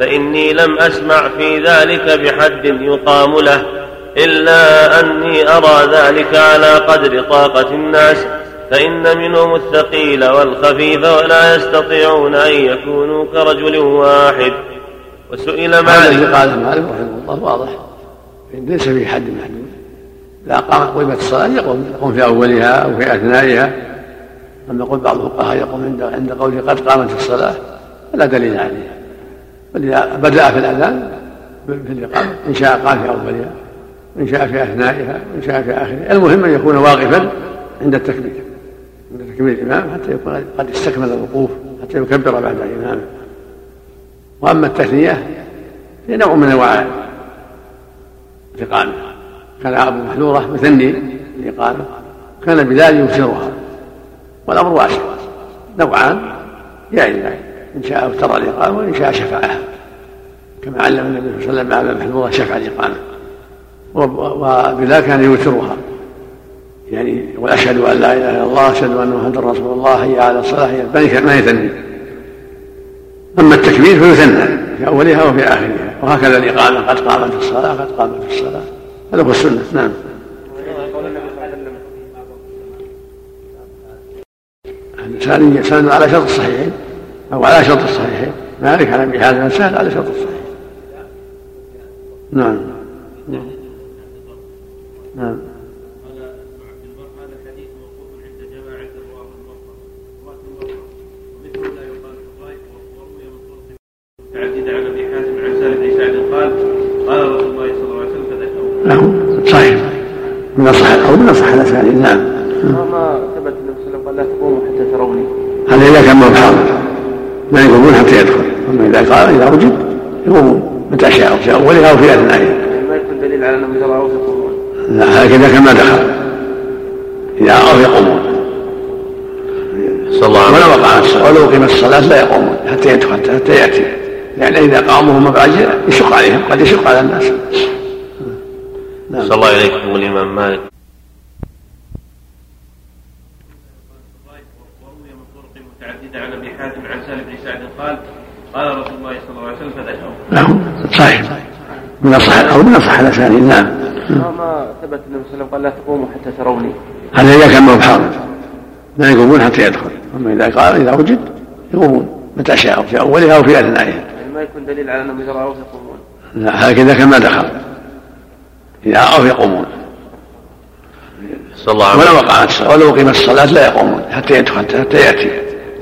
Speaker 4: فإني لم أسمع في ذلك بحد يقام له إلا أني أرى ذلك على قدر طاقة الناس. فإن منهم الثقيل والخفيف ولا يستطيعون أن يكونوا كرجل واحد. وسئل مالك
Speaker 2: هذا قال مالك رحمه الله واضح. ليس في حد محدود. قام قيمت الصلاة يقوم يقوم في أولها أو في أثنائها. أما يقول بعض الفقهاء يقوم عند عند قوله قد قامت الصلاة فلا دليل عليه بل بدأ في الأذان في الإقامة إن شاء قام في أولها إن شاء في أثنائها وإن شاء في آخرها. المهم أن يكون واقفا عند التكبير عند تكبير الإمام حتى يكون قد استكمل الوقوف حتى يكبر بعد الإمام. وأما التثنية هي نوع من أنواع الإقامة كان أبو محذورة مثني الإقامة كان بلال يوسرها والأمر واسع نوعان. يعني إن شاء افترى الإقامة وإن شاء شفعها. كما علم النبي صلى الله عليه وسلم على محذورة شفع الإقامة. وبذلك كان يوترها يعني وأشهد أن لا إله إلا الله أشهد أن محمدا رسول الله هي على الصلاة هي ما يثني. أما التكبير فيثنى في أولها وفي آخرها. وهكذا الإقامة قد قامت الصلاة قد قامت الصلاة. هذا هو السنة نعم. الإنسان سند على شرط الصحيحين أو على شرط الصحيحين. مالك على حازم سهل على شرط الصحيحين. نعم. نعم
Speaker 7: نعم قال ابن عبد البر هذا حديث موقوف عند جماعة رواه الموقف
Speaker 3: متعددة عن ابي حازم عن سالم بن سعد قال قال رسول الله صلى الله عليه وسلم فذكره
Speaker 2: نعم صحيح من اصح القول من الاسانيد نعم
Speaker 3: ما ثبت النبي صلى الله عليه وسلم قال لا تقوموا حتى تروني.
Speaker 2: هذا إذا كان حاضر لا يقومون حتى يدخل. أما إذا قال إذا وجد يقومون. متى شاءوا في اولها أو في اثنائها
Speaker 3: يعني ما يكون دليل على أنهم اذا راوه يقومون.
Speaker 2: لا هذا اذا كان ما دخل. إذا راوا يقومون.
Speaker 1: صلى الله عليه
Speaker 2: وقعت الصلاة. ولو قيمت الصلاة لا يقومون. حتى يدخل حتى يأتي. لأن إذا قاموا هم بعد يشق عليهم قد يشق على الناس. نعم.
Speaker 1: صلى الله يقول الإمام مالك.
Speaker 3: وروي من طرق متعددة عن أبي حازم عن سالم بن سعد قال قال رسول الله صلى الله عليه وسلم فذكره
Speaker 2: نعم. صحيح. من اصح أو من أصح الاسانيد نعم.
Speaker 3: ما ثبت النبي صلى الله عليه وسلم قال لا تقوموا حتى تروني.
Speaker 2: هذا اذا كان ما هو حاضر لا يقومون حتى يدخل. أما إذا قال إذا وجد يقومون. متى شاءوا في أولها أو في اثنائها
Speaker 3: يعني ما يكون دليل على أنهم إذا رأوه يقومون.
Speaker 2: لا هذا اذا كان ما دخل. إذا راوا يقومون.
Speaker 1: صلى الله عليه
Speaker 2: ولو
Speaker 1: وسلم.
Speaker 2: وقعت الصلاة ولو قيمت الصلاة لا يقومون حتى يدخل حتى يأتي.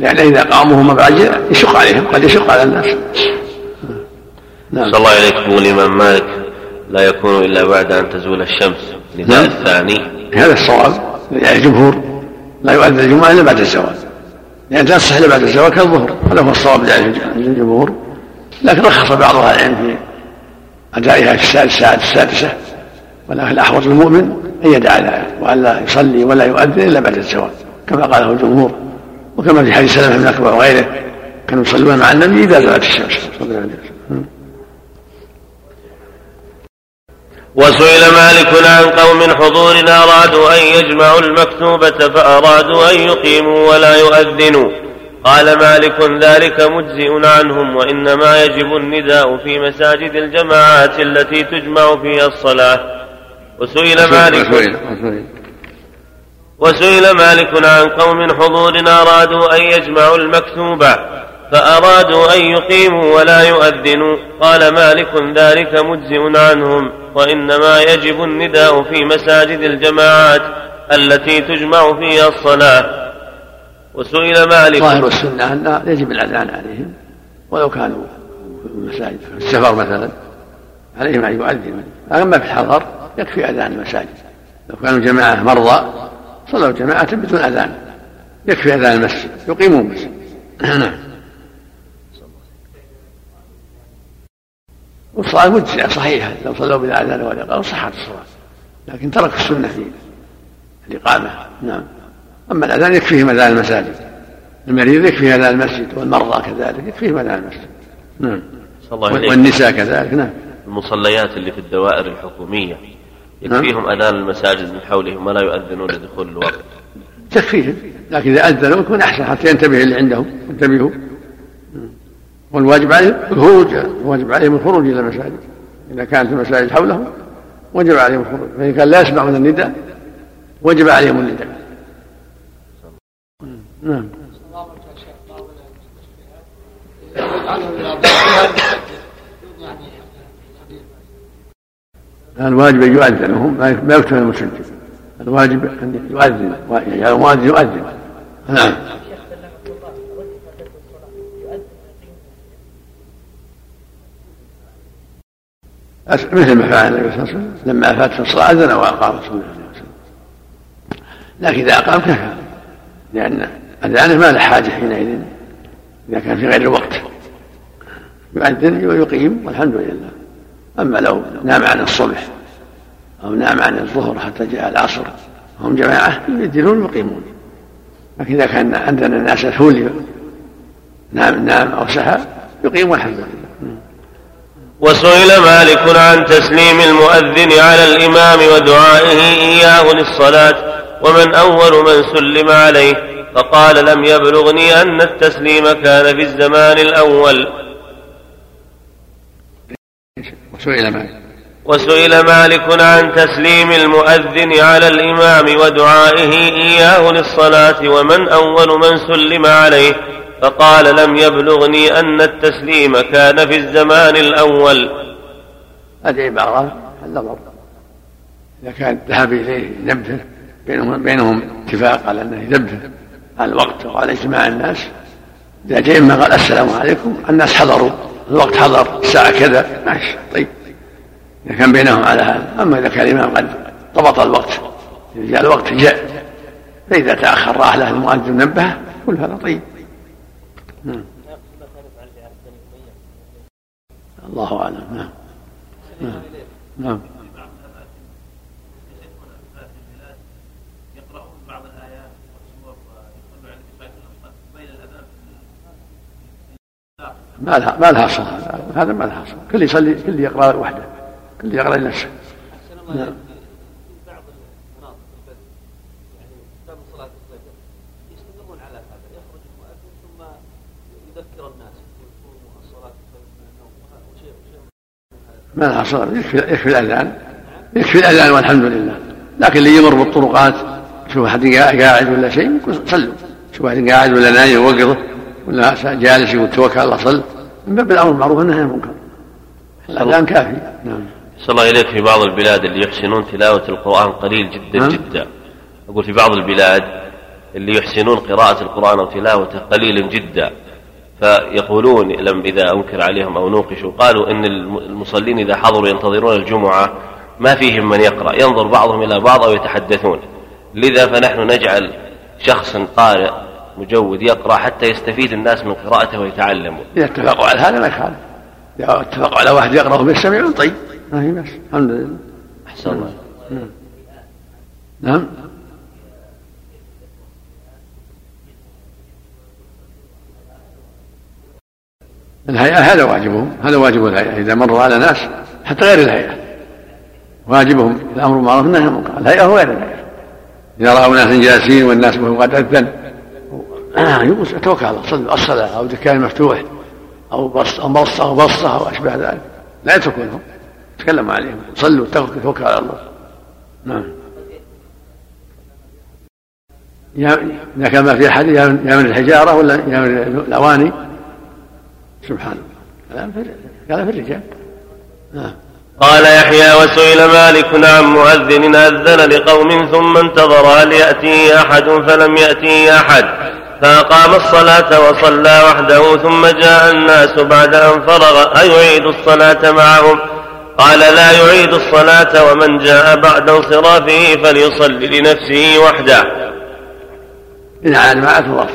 Speaker 2: لأن إذا قاموا هم بعد يشق عليهم قد يشق على الناس. نعم.
Speaker 1: صلى الله عليك يقول الإمام مالك لا يكون إلا بعد أن تزول الشمس. نداء
Speaker 2: نعم.
Speaker 1: الثاني.
Speaker 2: هذا الصواب يعني الجمهور لا يؤذن الجمعة إلا بعد الزوال. لا تصح إلا بعد الزوال كالظهر. هذا هو الصواب عند الجمهور لكن رخص بعض أهل العلم في أدائها في الساعة السادسة. ولكن الاحوط للمؤمن أن يدع لها وأن لا يصلي ولا يؤذن إلا بعد الزوال كما قاله الجمهور وكما في حديث سلمة بن أكبر وغيره كانوا يصلون مع النبي إذا زالت الشمس. صلى الله عليه وسلم
Speaker 4: وسئل مالك عن قوم حضور أرادوا أن يجمعوا المكتوبة فأرادوا أن يقيموا ولا يؤذنوا. قال مالك ذلك مجزئ عنهم وإنما يجب النداء في مساجد الجماعات التي تجمع فيها الصلاة. وسئل مالك. وسئل مالك عن قوم حضور أرادوا أن يجمعوا المكتوبة فأرادوا أن يقيموا ولا يؤذنوا. قال مالك ذلك مجزئ عنهم وإنما يجب النداء في مساجد الجماعات التي تجمع فيها الصلاة. وسئل مالك.
Speaker 2: ظاهر السنة أن يجب الأذان عليهم ولو كانوا في المساجد في السفر مثلا عليهم أن يؤذنوا. أما في الحضر يكفي أذان المساجد. لو كانوا جماعة مرضى صلوا جماعة بدون أذان. يكفي أذان المسجد يقيمون بس نعم. والصلاة مجزئة صحيحة. لو صلوا بلا أذان ولا اقامه صحت الصلاة. لكن تركوا السنة في الإقامة. نعم. أما الأذان يكفيهم أذان المساجد. المريض يكفيه أذان المسجد. والمرضى كذلك يكفيهم أذان المسجد. نعم. والنساء كذلك نعم.
Speaker 1: المصليات اللي في الدوائر الحكومية. يكفيهم أذان المساجد من حولهم ولا يؤذنون لدخول الوقت.
Speaker 2: تكفيهم لكن إذا أذنوا يكون أحسن حتى ينتبه اللي عندهم ينتبهوا والواجب عليهم الخروج الواجب عليهم الخروج إلى المساجد إذا كانت المساجد حولهم وجب عليهم الخروج. فإن كان لا يسمعون النداء وجب عليهم النداء. نعم. الواجب أن يؤذن وهم ما يكتب المسجد الواجب أن يؤذن يعني المؤذن يؤذن. نعم. مثل ما فعل النبي صلى الله عليه وسلم لما فات الصلاة أذن وأقام صلى الله عليه وسلم. لكن إذا أقام كفى لأن أذانه ما له حاجة حينئذ إذا كان في غير الوقت. يؤذن ويقيم والحمد لله. أما لو نام عن الصبح أو نام عن الظهر حتى جاء العصر هم جماعة يؤذنون ويقيمون. لكن إذا كان عندنا ناس هولي نام نام أو سهى يقيم والحمد لله.
Speaker 4: وسئل مالك عن تسليم المؤذن على الإمام ودعائه إياه للصلاة ومن أول من سلم عليه فقال لم يبلغني أن التسليم كان في الزمان الأول.
Speaker 2: وسئل مالك.
Speaker 4: وسئل مالك عن تسليم المؤذن على الإمام ودعائه إياه للصلاة ومن أول من سلم عليه فقال لم يبلغني أن التسليم كان في الزمان الأول.
Speaker 2: هذه عبارة النظر إذا كان ذهب إليه ينبه بينهم بينهم اتفاق على أنه ينبه على الوقت وعلى اجتماع الناس. إذا جاء إما قال السلام عليكم الناس حضروا. الوقت حضر الساعة كذا. ماشي طيب. إذا كان بينهم على هذا. أما إذا كان الإمام قد ضبط الوقت إذا جاء الوقت جاء. فإذا تأخر راح له المؤذن نبهه كل هذا طيب. نعم. الله أعلم. نعم. نعم. نعم. ما لها ما لها صلاة هذا ما لها صلاة كل يصلي كل يقرأ وحده. كل يقرأ لنفسه. نعم. ما لها صلاة يكفي يكفي الأذان. يكفي الأذان والحمد لله. لكن اللي يمر بالطرقات يشوف أحد قاعد ولا شيء صلوا. شوف أحد قاعد ولا نايم يوقظه ولا جالس يقول توكل على الله صل من باب الأمر بالمعروف والنهي عن المنكر. الأذان كافي. نعم.
Speaker 4: صلى الله إليك في بعض البلاد اللي يحسنون تلاوة القرآن قليل جدا نعم. جدا. أقول في بعض البلاد اللي يحسنون قراءة القرآن أو تلاوته قليلا جدا. فيقولون لم إذا أنكر عليهم أو نوقشوا قالوا إن المصلين إذا حضروا ينتظرون الجمعة ما فيهم من يقرأ. ينظر بعضهم إلى بعض أو يتحدثون. لذا فنحن نجعل شخص قارئ مجود يقرأ حتى يستفيد الناس من قراءته ويتعلموا
Speaker 2: إذا اتفقوا على هذا ما يخالف. إذا اتفقوا على واحد يقرأ ويستمعون طيب. ما هي بس. الحمد لله.
Speaker 4: أحسن الله.
Speaker 2: نعم, نعم. الهيئة هذا واجبهم. هذا واجب الهيئة. إذا مروا على ناس حتى غير الهيئة. واجبهم الأمر بالمعروف والنهي عن المنكر. الهيئة هو غير الهيئة. إذا رأوا ناس جالسين والناس وهم قد أذن توكل على الله الصلاة أو دكان مفتوح أو بص أو بصة أو بصة أو أشبه ذلك. لا يتركونهم تكلموا عليهم. صلوا توكل على الله. نعم. إذا كان ما في أحد يا من الحجارة ولا يا من الأواني. سبحان الله. هذا في الرجال.
Speaker 4: نعم. قال يحيى وسئل مالك عن مؤذن أذن لقوم ثم انتظر هل يأتي أحد؟ فلم يأتي أحد. فأقام الصلاة وصلى وحده ثم جاء الناس بعد أن فرغ أيعيد الصلاة معهم؟ قال لا يعيد الصلاة ومن جاء بعد انصرافه فليصلي لنفسه وحده.
Speaker 2: إن جماعة الله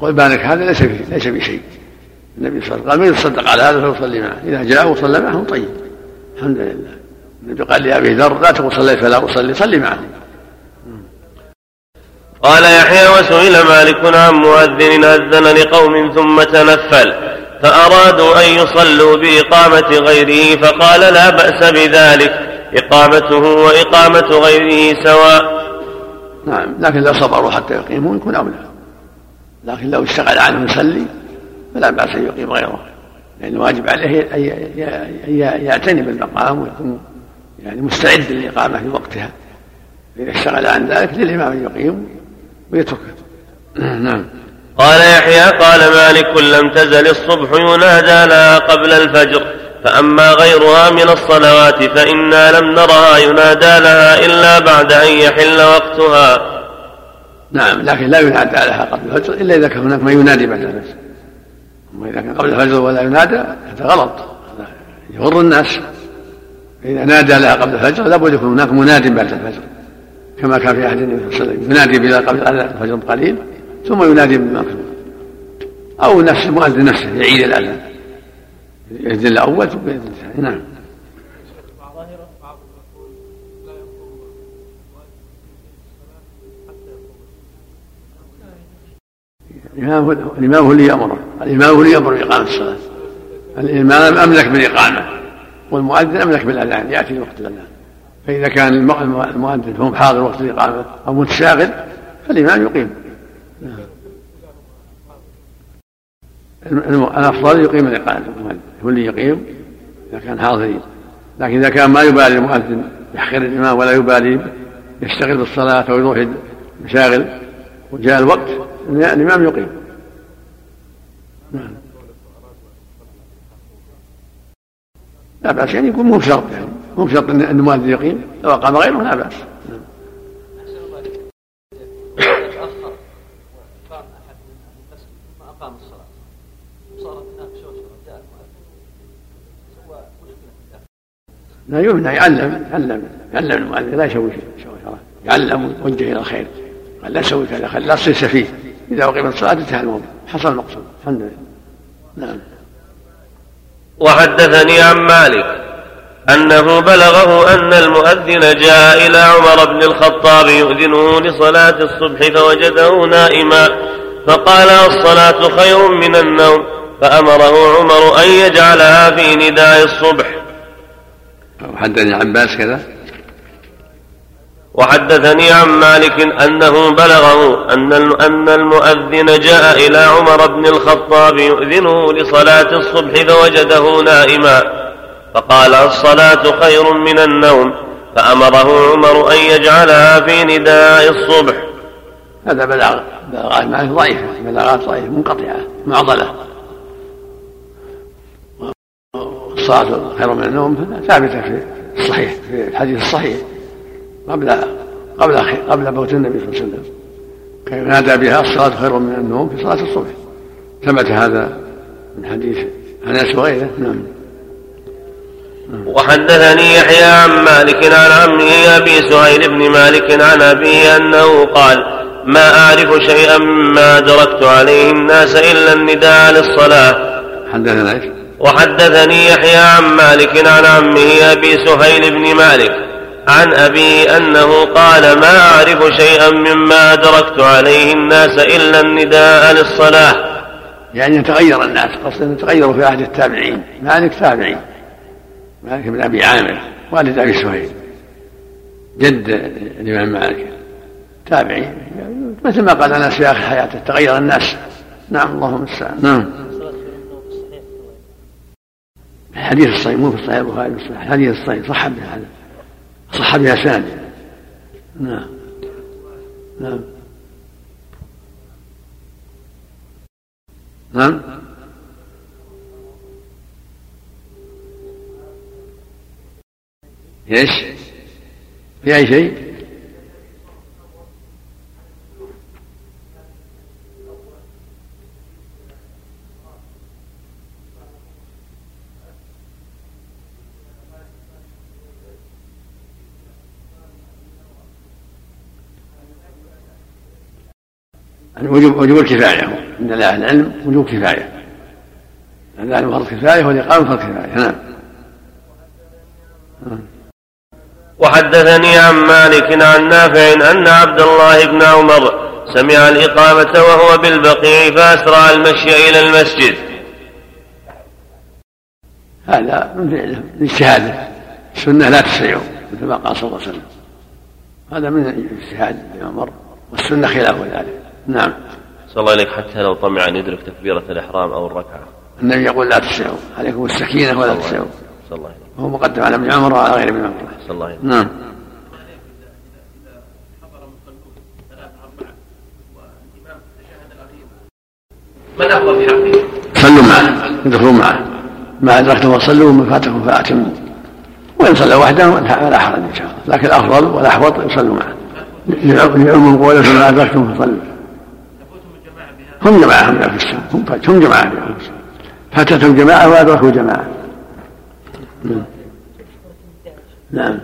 Speaker 2: قل بالك هذا ليس ليس بشيء النبي صلى الله عليه وسلم قال من يتصدق على هذا فيصلي معه. إذا جاء وصلى معهم طيب. الحمد لله. النبي قال لأبي ذر لا تقل صليت فلا أصلي صلي معه.
Speaker 4: قال يحيى وسئل مالك عن مؤذن أذن لقوم ثم تنفل فأرادوا أن يصلوا بإقامة غيره فقال لا بأس بذلك إقامته وإقامة غيره سواء.
Speaker 2: نعم لكن لو صبروا حتى يقيموا يكون أولى. لكن لو اشتغل عنه يصلي فلا بأس أن يقيم غيره لأن الواجب عليه أن يعتني بالمقام ويكون يعني مستعد للإقامة في وقتها. إذا اشتغل عن ذلك للإمام أن يقيم ويتركه نعم
Speaker 4: قال يحيى قال مالك لم تزل الصبح ينادى لها قبل الفجر فأما غيرها من الصلوات فإنا لم نرها ينادى لها إلا بعد أن يحل وقتها.
Speaker 2: نعم لكن لا ينادى لها قبل الفجر إلا إذا كان هناك ما ينادي بعد الفجر. أما إذا كان قبل الفجر ولا ينادى هذا غلط. هذا يغر الناس. إذا نادى لها قبل الفجر لابد يكون هناك مناد بعد الفجر. كما كان في عهد النبي صلى الله عليه وسلم. ينادي بلال قبل الفجر بقليل ثم ينادي بالمغرب أو نفس المؤذن نفسه يعيد الأذان يأذن الأول ثم يأذن الثاني. نعم. الإمام هو اللي يأمره الإمام هو اللي يأمر بإقامة الصلاة. الإمام أملك بالإقامة والمؤذن أملك بالأذان. يأتي وقت الأذان فإذا كان المؤذن فهم حاضر وقت الإقامة أو متشاغل فالإمام يقيم. الأفضل يقيم الإقامة هو اللي يقيم إذا كان حاضرين. لكن إذا كان ما يبالي المؤذن يحقر الإمام ولا يبالي يشتغل بالصلاة أو يروح مشاغل وجاء الوقت الإمام يقيم. نعم. لا بأس يعني يكون مو بشرط يعني. مو بشرط أن المؤذن يقيم لو أقام غيره لا بأس. لا يمنع يعلم يعلم يعلم المؤذن لا يسوي شيء. يعلم ويوجه إلى الخير قال لا تسوي كذا خل لا تصير سفيه إذا أقيمت الصلاة انتهى الموضوع. حصل المقصود. الحمد لله. نعم.
Speaker 4: وحدثني عن مالك. أنه بلغه أن المؤذن جاء إلى عمر بن الخطاب يؤذنه لصلاة الصبح فوجده نائما. فقال الصلاة خير من النوم. فأمره عمر أن يجعلها في نداء الصبح.
Speaker 2: وحدثني عباس كذا؟
Speaker 4: وحدثني عن مالك أنه بلغه أن أن المؤذن جاء إلى عمر بن الخطاب يؤذنه لصلاة الصبح فوجده نائما. فقال الصلاة خير من النوم فأمره عمر أن يجعلها في نداء الصبح.
Speaker 2: هذا بلاغ بلاغات مالك ضعيفة بلاغات ضعيفة منقطعة معضلة. الصلاة خير من النوم ثابتة في الصحيح في الحديث الصحيح قبل قبل قبل موت النبي صلى الله عليه وسلم. كان نادى بها الصلاة خير من النوم في صلاة الصبح؟ ثبت هذا من حديث أنس وغيره. نعم.
Speaker 4: وحدثني يحيى عن مالك عن عمه أبي سهيل بن مالك عن أبيه أنه قال ما أعرف شيئا مما أدركت عليه الناس إلا النداء للصلاة.
Speaker 2: حدثنا إيش؟
Speaker 4: وحدثني يحيى عن مالك عن عمه أبي سهيل بن مالك عن ابي أنه قال ما أعرف شيئا مما أدركت عليه الناس إلا النداء للصلاة.
Speaker 2: يعني يتغير الناس قصدا يتغيروا في عهد التابعين. مالك تابعي. مالك بن أبي عامر والد أبي سهيل جد الإمام مالك تابعي مثل ما قال انس في آخر حياته تغير الناس. نعم اللهم المستعان نعم. الحديث الصحيح مو في الصحيح البخاري الحديث الصحيح صح بهذا صح بأسانه نعم. نعم. نعم. إيش؟ في أي شيء؟ وجوب وجوب الكفاية عند أهل العلم وجوب كفاية الأذان فرض كفاية والإقامة فرض كفاية نعم
Speaker 4: وحدثني عن مالك عن نافع أن عبد الله بن عمر سمع الإقامة وهو بالبقيع فأسرع المشي إلى المسجد.
Speaker 2: هذا من فعله الاجتهاد السنة لا تسرع مثل ما قال صلى الله عليه وسلم. هذا من اجتهاد ابن عمر والسنة خلاف ذلك. نعم.
Speaker 4: صلى الله عليك حتى لو طمع أن يدرك تكبيرة الإحرام أو الركعة.
Speaker 2: النبي يقول لا تسعوا عليكم السكينة ولا تسعوا
Speaker 4: صلى الله عليه
Speaker 2: وهو مقدم على ابن عمر وعلى غير ابن عمر.
Speaker 4: صلى الله عليه
Speaker 2: نعم.
Speaker 4: من أفضل في حقه؟
Speaker 2: صلوا معه. ادخلوا معه. ما أدركتم فصلوا وما فاتكم فأتموا وإن صلى وحده فلا حرج إن شاء الله. لكن الأفضل والأحوط يصلوا معه. لعموم قوله فما أدركتم فصلوا. هم جماعة هم في السنة هم هم جماعة في السنة فاتتهم جماعة وأدركوا جماعة. نعم. نعم.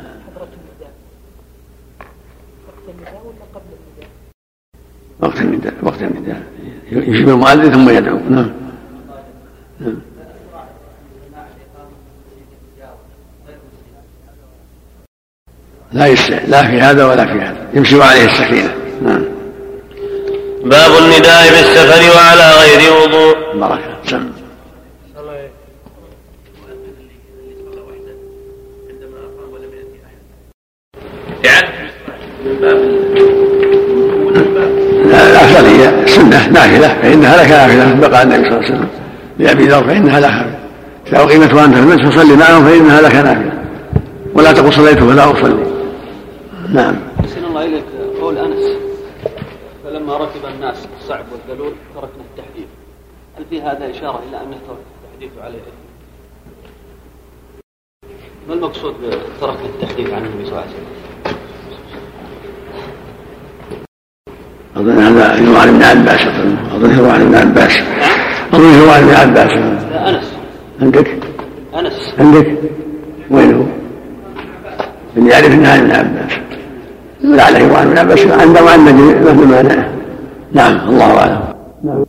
Speaker 2: وقت النداء وقت النداء يجيب المؤذن ثم يدعو. نعم. نعم. لا يسع لا في هذا ولا في هذا. يمشي عليه السكينة نعم.
Speaker 4: باب النداء بالسفر وعلى غير وضوء.
Speaker 2: بركة سم لا الأفضلية سنة نافلة فإنها لك نافلة بقى النبي صلى الله عليه وسلم. لأبي ذر فإنها لك إذا أقيمت وأنت في المسجد فصلي معهم فإنها لك نافلة ولا تقل صليت فلا أصلي. نعم.
Speaker 6: أحسن الله إليك. قول أنس. فلما ركب الناس الصعب والذلول تركنا التحديث. هل في هذا إشارة إلى أنه ترك التحديث عليه؟ ما المقصود بتركنا التحديث عن النبي صلى الله عليه وسلم؟
Speaker 2: أظن هذا يروى عن ابن عباس أظن. يروى عن ابن عباس. أظن يروى عن ابن عباس.
Speaker 6: أنس.
Speaker 2: عندك؟
Speaker 1: أنس.
Speaker 2: عندك؟ وين هو؟ اللي يعرف انها ابن عباس. لعله يروى ابن عباس. عندما ان مثل ما نعم الله أعلم. نعم.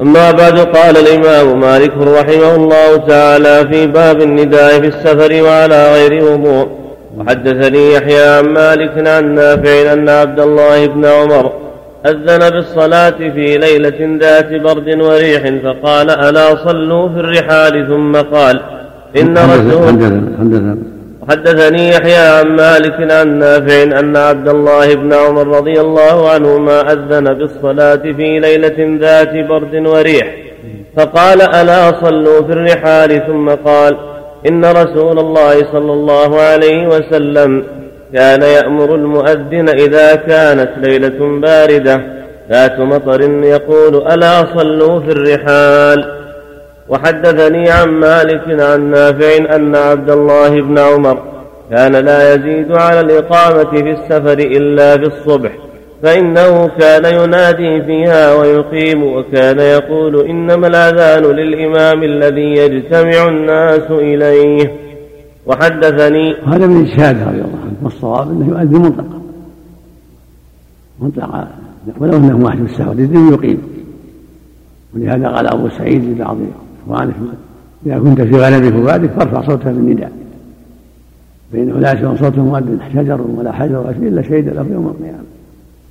Speaker 4: أما بعد قال الإمام مالك رحمه الله تعالى في باب النداء في السفر وعلى غير وضوء. وحدثني يحيى عن مالك عن نافع أن عبد الله بن عمر أذن بالصلاة في ليلة ذات برد وريح فقال ألا صلوا في الرحال؟ ثم قال إن رسول حدثني يحيى عن مالك عن نافع أن عبد الله بن عمر رضي الله عنهما أذن بالصلاة في ليلة ذات برد وريح فقال ألا صلوا في الرحال؟ ثم قال إن رسول الله صلى الله عليه وسلم كان يأمر المؤذن إذا كانت ليلة باردة. ذات مطر يقول ألا صلوا في الرحال. وحدثني عن مالك عن نافع أن عبد الله بن عمر كان لا يزيد على الإقامة في السفر إلا في الصبح فإنه كان ينادي فيها ويقيم وكان يقول إنما الأذان للإمام الذي يجتمع الناس إليه. وحدثني
Speaker 2: هذا من إجهاد رضي الله عنه والصواب أنه يؤذن مطلقا مطلقا ولو أنه واحد في السفر يؤذن يقيم. ولهذا قال أبو سعيد لبعض إخوانه إذا كنت في غنمك وبعدك فارفع صوتك بالنداء فإنه لا يسمع صوت مؤذن شجر ولا حجر إلا شهد له يوم القيامة.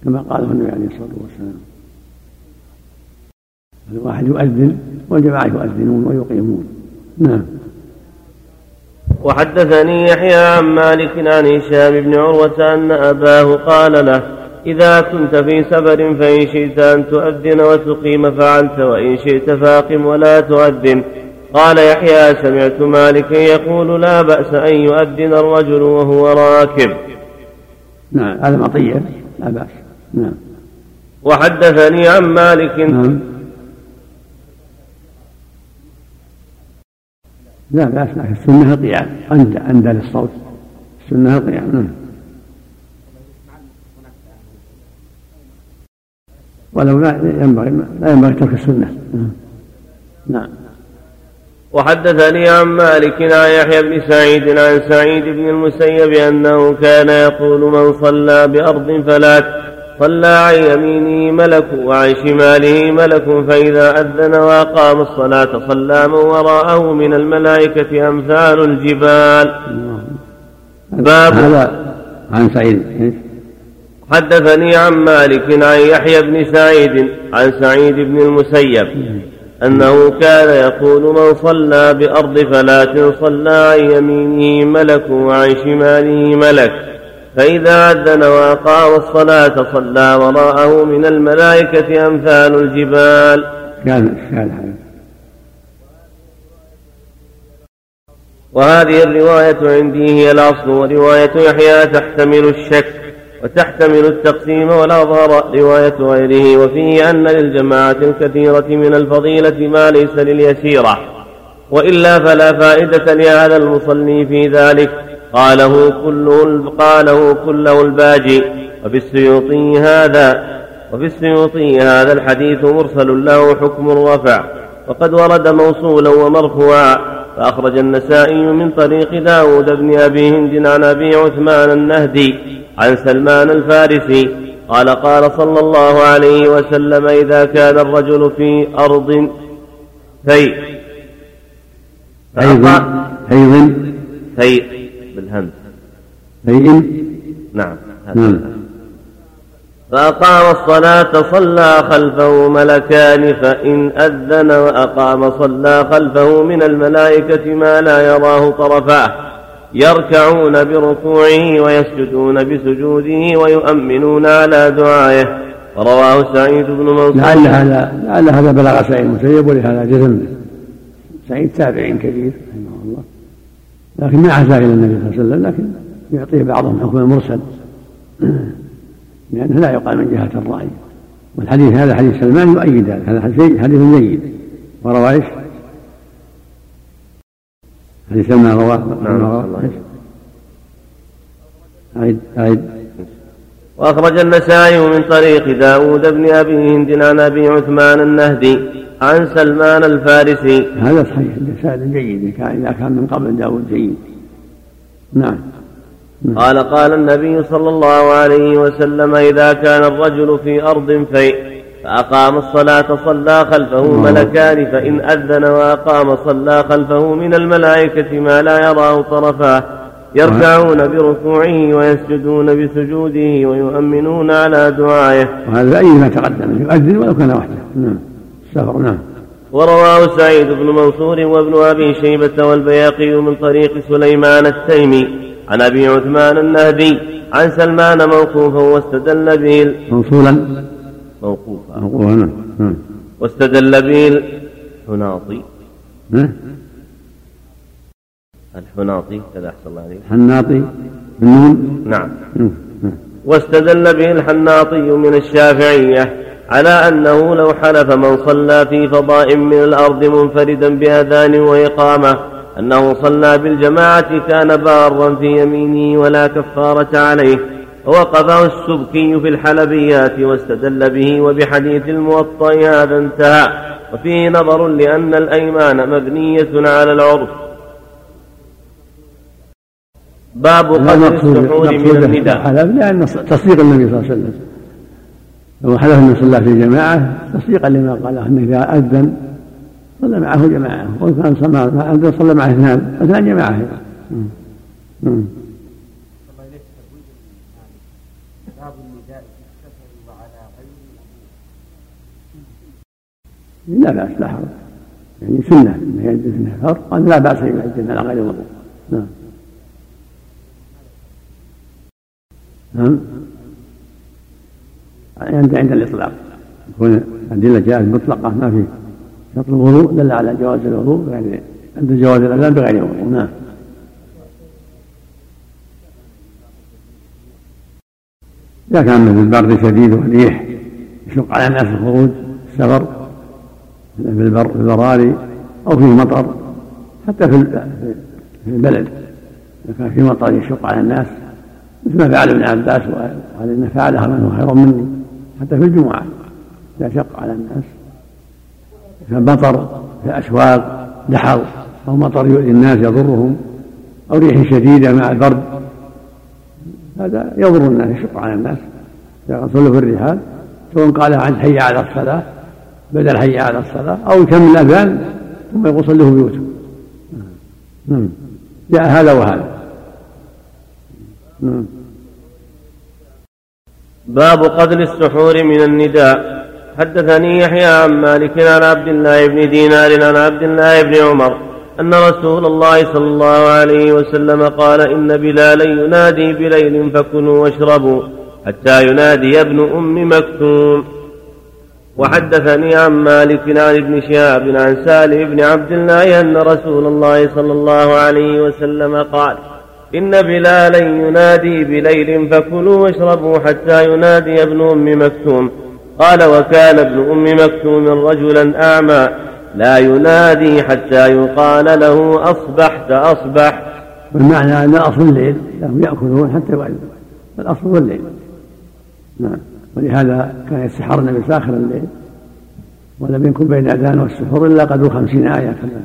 Speaker 2: كما قاله النبي عليه الصلاة والسلام. الواحد يؤذن والجماعة يؤذنون ويقيمون. نعم.
Speaker 4: وحدثني يحيى عن مالك عن هشام بن عروة أن أباه قال له إذا كنت في سفر فإن شئت أن تؤذن وتقيم فعلت وإن شئت فأقم ولا تؤذن. قال يحيى سمعت مالكا يقول لا بأس أن يؤذن الرجل وهو راكب.
Speaker 2: نعم هذا مطية لا بأس. نعم.
Speaker 4: وحدثني عن مالك. نعم.
Speaker 2: لا بأس لكن السنة القيام عند عند للصوت السنة القيام نعم. ولو لا ينبغي لا ينبغي ترك السنة. نعم.
Speaker 4: وحدثني عن مالك عن يحيى بن سعيد عن سعيد بن المسيب أنه كان يقول من صلى بأرض فلات صلى عن يمينه ملك وعن شماله ملك فإذا أذن وأقام الصلاة صلى من وراءه من الملائكة أمثال الجبال.
Speaker 2: باب هذا عن سعيد.
Speaker 4: حدثني عن مالك عن يحيى بن سعيد عن سعيد بن المسيب أنه كان يقول من صلى بأرض فلاة صلى عن يمينه ملك وعن شماله ملك. فإذا أذن وأقام الصلاة صلى وراءه من الملائكة أمثال الجبال.
Speaker 2: كان كان
Speaker 4: وهذه الرواية عندي هي الأصل ورواية يحيى تحتمل الشك وتحتمل التقسيم والأظهر رواية غيره وفيه أن للجماعة الكثيرة من الفضيلة ما ليس لليسيرة وإلا فلا فائدة لهذا المصلي في ذلك. قاله كله قاله كله الباجي وفي السيوطي هذا وفي السيوطي هذا الحديث مرسل له حكم الرفع وقد ورد موصولا ومرفوعا. فأخرج النسائي من طريق داود بن أبي هند عن أبي عثمان النهدي عن سلمان الفارسي. قال قال صلى الله عليه وسلم إذا كان الرجل في أرض في
Speaker 2: حيض حيض
Speaker 4: في بالهمز
Speaker 2: في
Speaker 4: نعم نعم. فأقام الصلاة صلى خلفه ملكان فإن أذن وأقام صلى خلفه من الملائكة ما لا يراه طرفاه. يركعون بركوعه ويسجدون بسجوده ويؤمنون على دعائه. رواه سعيد بن منصور.
Speaker 2: لعل هذا لعل هذا بلغ سعيد المسيب ولهذا جزم. سعيد تابع كبير رحمه لكن ما عزا إلى النبي صلى الله عليه وسلم لكن يعطيه بعضهم حكم المرسل. لأنه لا يقال من جهة الرأي. والحديث هذا حديث سلمان يؤيد هذا هذا حديث جيد وروى إيش؟ حديث سلمان رواه. نعم أعد
Speaker 4: وأخرج النسائي من طريق داود بن أبي هند عن أبي عثمان النهدي عن سلمان الفارسي.
Speaker 2: هذا صحيح الإسناد جيد إذا كان من قبل داود جيد. نعم.
Speaker 4: نعم. قال قال النبي صلى الله عليه وسلم إذا كان الرجل في أرض فيء فأقام الصلاة صلى خلفه ملكان فإن أذن وأقام صلى خلفه من الملائكة ما لا يراه طرفاه. يركعون بركوعه ويسجدون بسجوده ويؤمنون على دعائه.
Speaker 2: وهذا أي ما تقدم يؤذن ولو كان وحده. نعم السفر نعم.
Speaker 4: ورواه سعيد بن منصور وابن أبي شيبة والبياقي من طريق سليمان التيمي. عن أبي عثمان النهدي عن سلمان موقوفا واستدل به
Speaker 2: موصولا؟
Speaker 4: موقوفا.
Speaker 2: موقوفا نعم. نعم.
Speaker 4: واستدل به الحناطي
Speaker 2: نعم.
Speaker 4: الحناطي كذا أحسن الله عليك.
Speaker 2: الحناطي بالنون
Speaker 4: نعم.
Speaker 2: نعم.
Speaker 4: واستدل به الحناطي من الشافعية على أنه لو حلف من صلى في فضاء من الأرض منفردا بأذان وإقامة أنه صلى بالجماعة كان بارا في يمينه ولا كفارة عليه. ووقفه السبكي في الحلبيات واستدل به وبحديث الموطأ هذا انتهى. وفيه نظر لأن الأيمان مبنية على العرف. باب قدر السحور من النداء.
Speaker 2: حلف لأن تصديق النبي صلى الله عليه وسلم. لو حلف أن صلى في جماعة تصديقا لما قاله أنه إذا أذن صلى معه جماعة. وكان صلى صلى معه اثنان. اثنان جماعة لا بأس لا حرج. يعني سنة. قال لا بأس أن يؤذن على غير وضوء. نعم. نعم. عند عند الإطلاق. يكون الأدلة جاءت مطلقة ما في شرط الوضوء دل على جواز الوضوء يعني عند جواز الأذان بغير وضوء. نعم. إذا كان من البرد شديد والريح يشق على الناس الخروج السفر في البر في البراري أو فيه مطر حتى في في البلد. إذا كان في مطر يشق على الناس مثل ما فعل ابن عباس وقال إن فعلها من هو خير مني حتى في الجمعة إذا شق على الناس. في الأسواق دحر أو مطر يؤذي الناس يضرهم أو ريح شديدة مع البرد. هذا يضر الناس يشق على الناس. إذا صلوا في الرحال سواء قال عن حي على الصلاة بدل حي على الصلاة أو يكمل الأذان ثم يقول صلوا بيوتهم نعم. جاء هذا وهذا. نعم.
Speaker 4: باب قتل السحور من النداء. حدثني يحيى عن مالك عن عبد الله بن دينار عن عبد الله بن عمر أن رسول الله صلى الله عليه وسلم قال إن بلالا ينادي بليل فكلوا واشربوا حتى ينادي ابن أم مكتوم. وحدثني عن مالك عن ابن شهاب عن سالم بن عبد الله أن رسول الله صلى الله عليه وسلم قال إن بلالا ينادي بليل فكلوا واشربوا حتى ينادي ابن أم مكتوم. قال وكان ابن أم مكتوم رجلا أعمى. لا ينادي حتى يقال له أصبحت أصبح.
Speaker 2: والمعنى أن أصل الليل لهم يأكلون حتى يؤذن الأصل هو الليل. نعم. ولهذا كان يستحر النبي في آخر الليل. ولم يكن بين الأذان والسحور إلا قدر خمسين آية كما.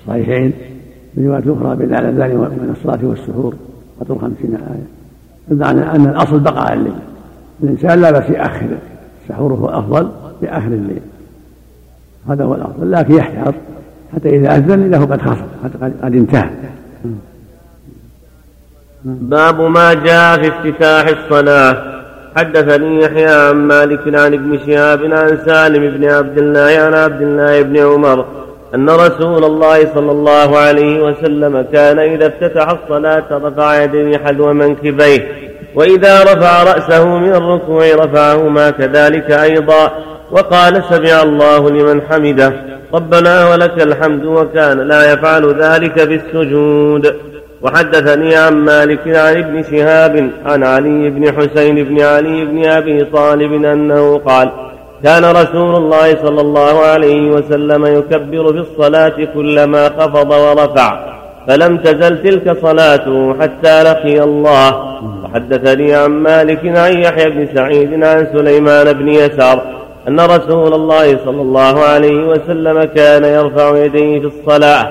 Speaker 2: الصحيحين روايات أخرى بين الأذان وبين الصلاة والسحور قدر خمسين آية بمعنى أن الأصل بقاء الليل. الإنسان لا بأس يأخر السحور هو الأفضل في آخر الليل. هذا هو الأفضل لكن يحتاط حتى إذا أذن هو قد خصم قد انتهى.
Speaker 4: باب ما جاء في افتتاح الصلاة. حدثني يحيى عن مالك عن ابن شهاب عن سالم بن عبد الله عن عبد الله بن عمر أن رسول الله صلى الله عليه وسلم كان إذا افتتح الصلاة رفع يديه حذو منكبيه وإذا رفع رأسه من الركوع رفعهما كذلك أيضا. وقال سمع الله لمن حمده ربنا ولك الحمد وكان لا يفعل ذلك بالسجود. وحدثني عن مالك عن ابن شهاب عن علي بن حسين بن علي بن أبي طالب أنه قال كان رسول الله صلى الله عليه وسلم يكبر في الصلاة كلما خفض ورفع فلم تزل تلك صلاته حتى لقي الله. وحدثني عن مالك عن يحيى بن سعيد عن سليمان بن يسار أن رسول الله صلى الله عليه وسلم كان يرفع يديه في الصلاة.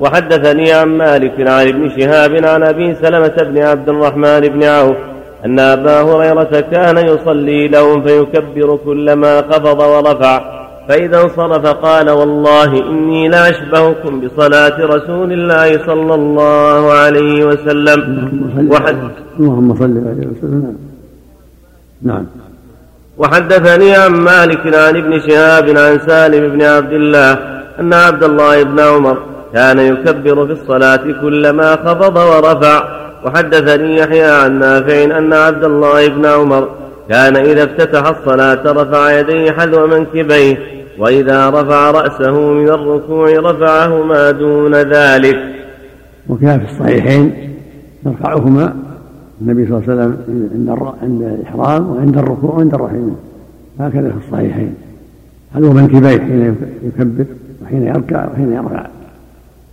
Speaker 4: وحدثني عن مالك عن ابن شهاب عن أبي سلمة بن عبد الرحمن بن عوف أن أبا هريرة كان يصلي لهم فيكبر كلما خفض ورفع. فإذا انصرف قال والله إني لأشبهكم بصلاة رسول الله صلى الله عليه وسلم.
Speaker 2: وحد اللهم صل عليه وسلم نعم.
Speaker 4: وحدثني عن مالك عن ابن شهاب عن سالم بن عبد الله أن عبد الله بن عمر كان يكبر في الصلاة كلما خفض ورفع. وحدثني يحيى عن نافع أن عبد الله بن عمر كان إذا افتتح الصلاة رفع يديه حذو منكبيه وإذا رفع رأسه من الركوع رفعهما دون ذلك.
Speaker 2: وكان في الصحيحين يرفعهما النبي صلى الله عليه وسلم عند عند الإحرام وعند الركوع وعند الرحيم هكذا في الصحيحين. حذو منكبيه حين يكبر وحين يركع وحين يرفع.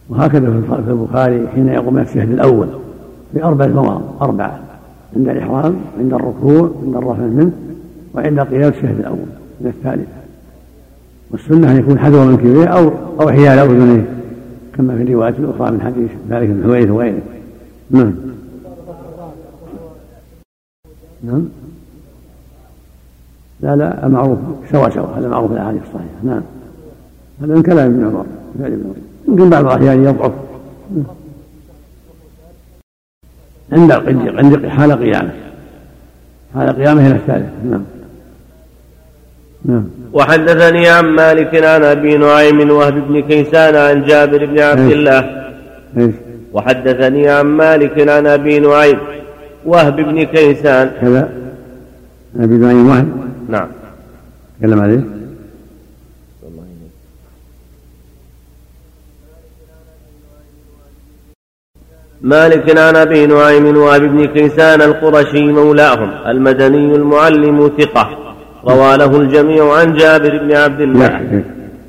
Speaker 2: وهكذا في البخاري حين يقوم من الشهد الأول في أربعة مواضع أربعة عند الإحرام عند الركوع عند الرفع منه وعند قيام الشهد الأول من الثالثة والسنة أن يكون حذو من كبيه أو أو حيال أذنيه كما في الروايات الأخرى من حديث مالك بن حويرث وغيره. نعم. نعم. لا لا المعروف سوا سوا هذا معروف الأحاديث الصحيحة. نعم. هذا من كلام ابن عمر. يمكن بعض الأحيان يضعف. عند عند حال قيامه. حال قيامه إلى الثالث. نعم.
Speaker 4: نعم. وحدثني عن مالك عن أبي نعيم وهب بن كيسان عن جابر بن عبد الله. وحدثني عن مالك عن أبي نعيم وهب بن كيسان.
Speaker 2: كذا. أبي نعيم وهب.
Speaker 4: نعم.
Speaker 2: تكلم عليه.
Speaker 4: مالك عن ابي نعيم وهب بن كيسان القرشي مولاهم المدني المعلم ثقة. روى له الجميع عن جابر بن عبد الله.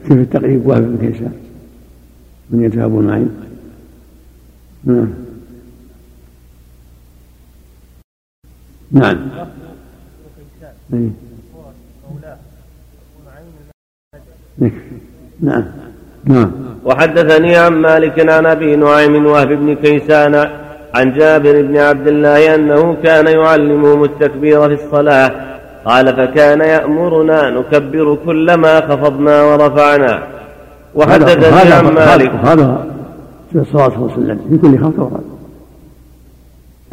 Speaker 2: كيف التقريب وهب بن كيسان. من أبو نعيم. نعم. نعم. نعم. نعم.
Speaker 4: وحدثني عن مالك عن أبي نعيم وهب بن كيسان عن جابر بن عبد الله أنه كان يعلمهم التكبير في الصلاة. قال فكان يأمرنا نكبر كلما خفضنا ورفعنا. وحدثني عن مالك.
Speaker 2: هذا في الصلاه صلى الله عليه وسلم في كل خفض ورفع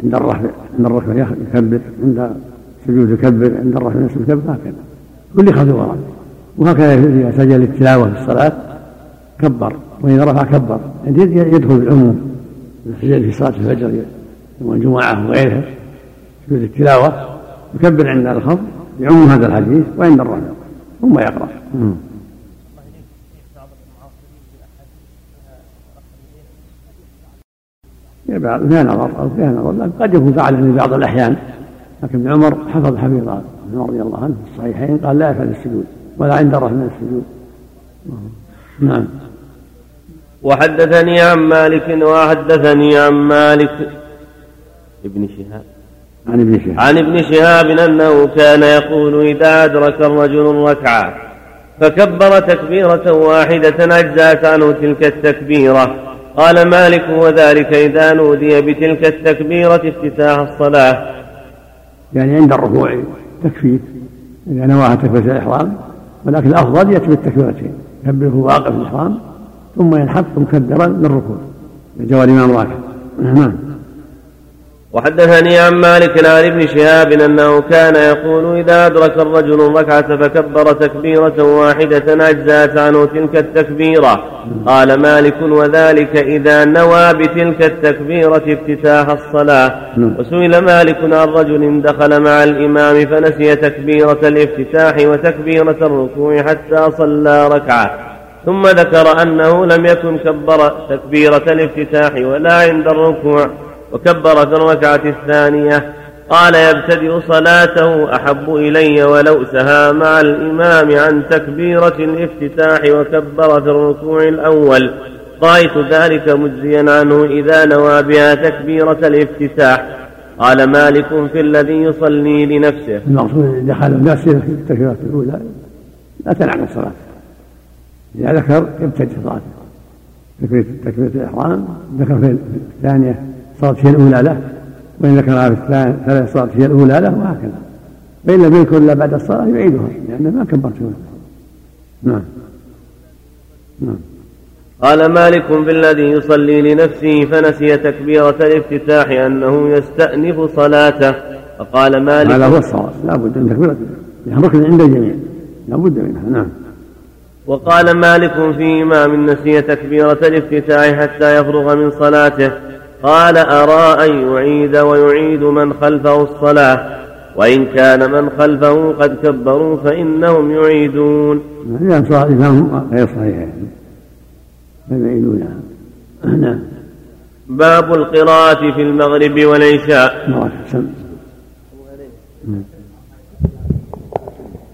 Speaker 2: عند الرفع عند الرفع يكبر عند السجود يكبر عند الرفع يكبر هكذا. كل خفض ورفع وهكذا اذا سجل التلاوة في الصلاة. كبر وإذا رفع كبر. يعني يدخل العموم. في صلاة الفجر يوم الجمعة وغيرها سجود التلاوة. يكبر عند الخفض يعم هذا الحديث وعند الرفع. ثم يقرأ. فيها نظر أو فيها نظر. قد يكون فعل في بعض الأحيان. لكن ابن عمر حفظ حفيظ عمر رضي الله عنه في الصحيحين قال لا يفعل السجود ولا عند الرفع من السجود. نعم.
Speaker 4: وحدثني عن مالك وحدثني عن مالك. ابن شهاب.
Speaker 2: عن ابن شهاب.
Speaker 4: عن ابن شهاب أنه كان يقول إذا أدرك الرجل الركعة فكبر تكبيرة واحدة أجزأت عنه تلك التكبيرة. قال مالك وذلك إذا نودي بتلك التكبيرة افتتاح الصلاة.
Speaker 2: يعني عند الركوع تكفيه إذا نواها تكبيره الاحرام ولكن الأفضل يتم التكبيرتين يكبر واقف الإحرام ثم ينحط مكدرا للركوع. لجوال الإمام راكع نعم.
Speaker 4: وحدثني عن مالك عن ابن شهاب أنه كان يقول إذا أدرك الرجل الركعة فكبر تكبيرة واحدة اجزات عنه تلك التكبيرة. قال مالك وذلك إذا نوى بتلك التكبيرة افتتاح الصلاة.
Speaker 2: نعم.
Speaker 4: وسئل مالك عن رجل دخل مع الإمام فنسي تكبيرة الافتتاح وتكبيرة الركوع حتى صلى ركعة. ثم ذكر أنه لم يكن كبر تكبيرة الافتتاح ولا عند الركوع وكبر في الركعة الثانية. قال يبتدئ صلاته أحب إلي ولو سها مع الإمام عن تكبيرة الافتتاح وكبر في الركوع الأول. رأيت ذلك مجزيا عنه إذا نوى بها تكبيرة الافتتاح. قال مالك في الذي يصلي لنفسه.
Speaker 2: المقصود إذا دخل الناس التكبيرة الأولى لا تنعم الصلاة إذا ذكر يبتدئ صلاته تكبيرة تكبيرة الإحرام ذكر في الثانية صارت هي الأولى له وإن ذكرها في الثالثة صارت هي الأولى له وهكذا. فإن لم يذكر إلا بعد الصلاة يعيدها لأنه ما كبرت نعم.
Speaker 4: نعم. قال مالك بالذي يصلي لنفسه فنسي تكبيرة الافتتاح أنه يستأنف صلاته. فقال مالك
Speaker 2: هذا هو الصواب لا بد من تكبيرة ركن عند الجميع لا بد منها. نعم.
Speaker 4: وقال مالك في إمام نسي تكبيرة الافتتاح حتى يفرغ من صلاته. قال أرى أن يعيد ويعيد من خلفه الصلاة. وإن كان من خلفه قد كبروا فإنهم يعيدون.
Speaker 2: إذا صار الإمام غير صحيح فيعيدونها نعم.
Speaker 4: باب القراءة في المغرب والعشاء.
Speaker 2: نعم.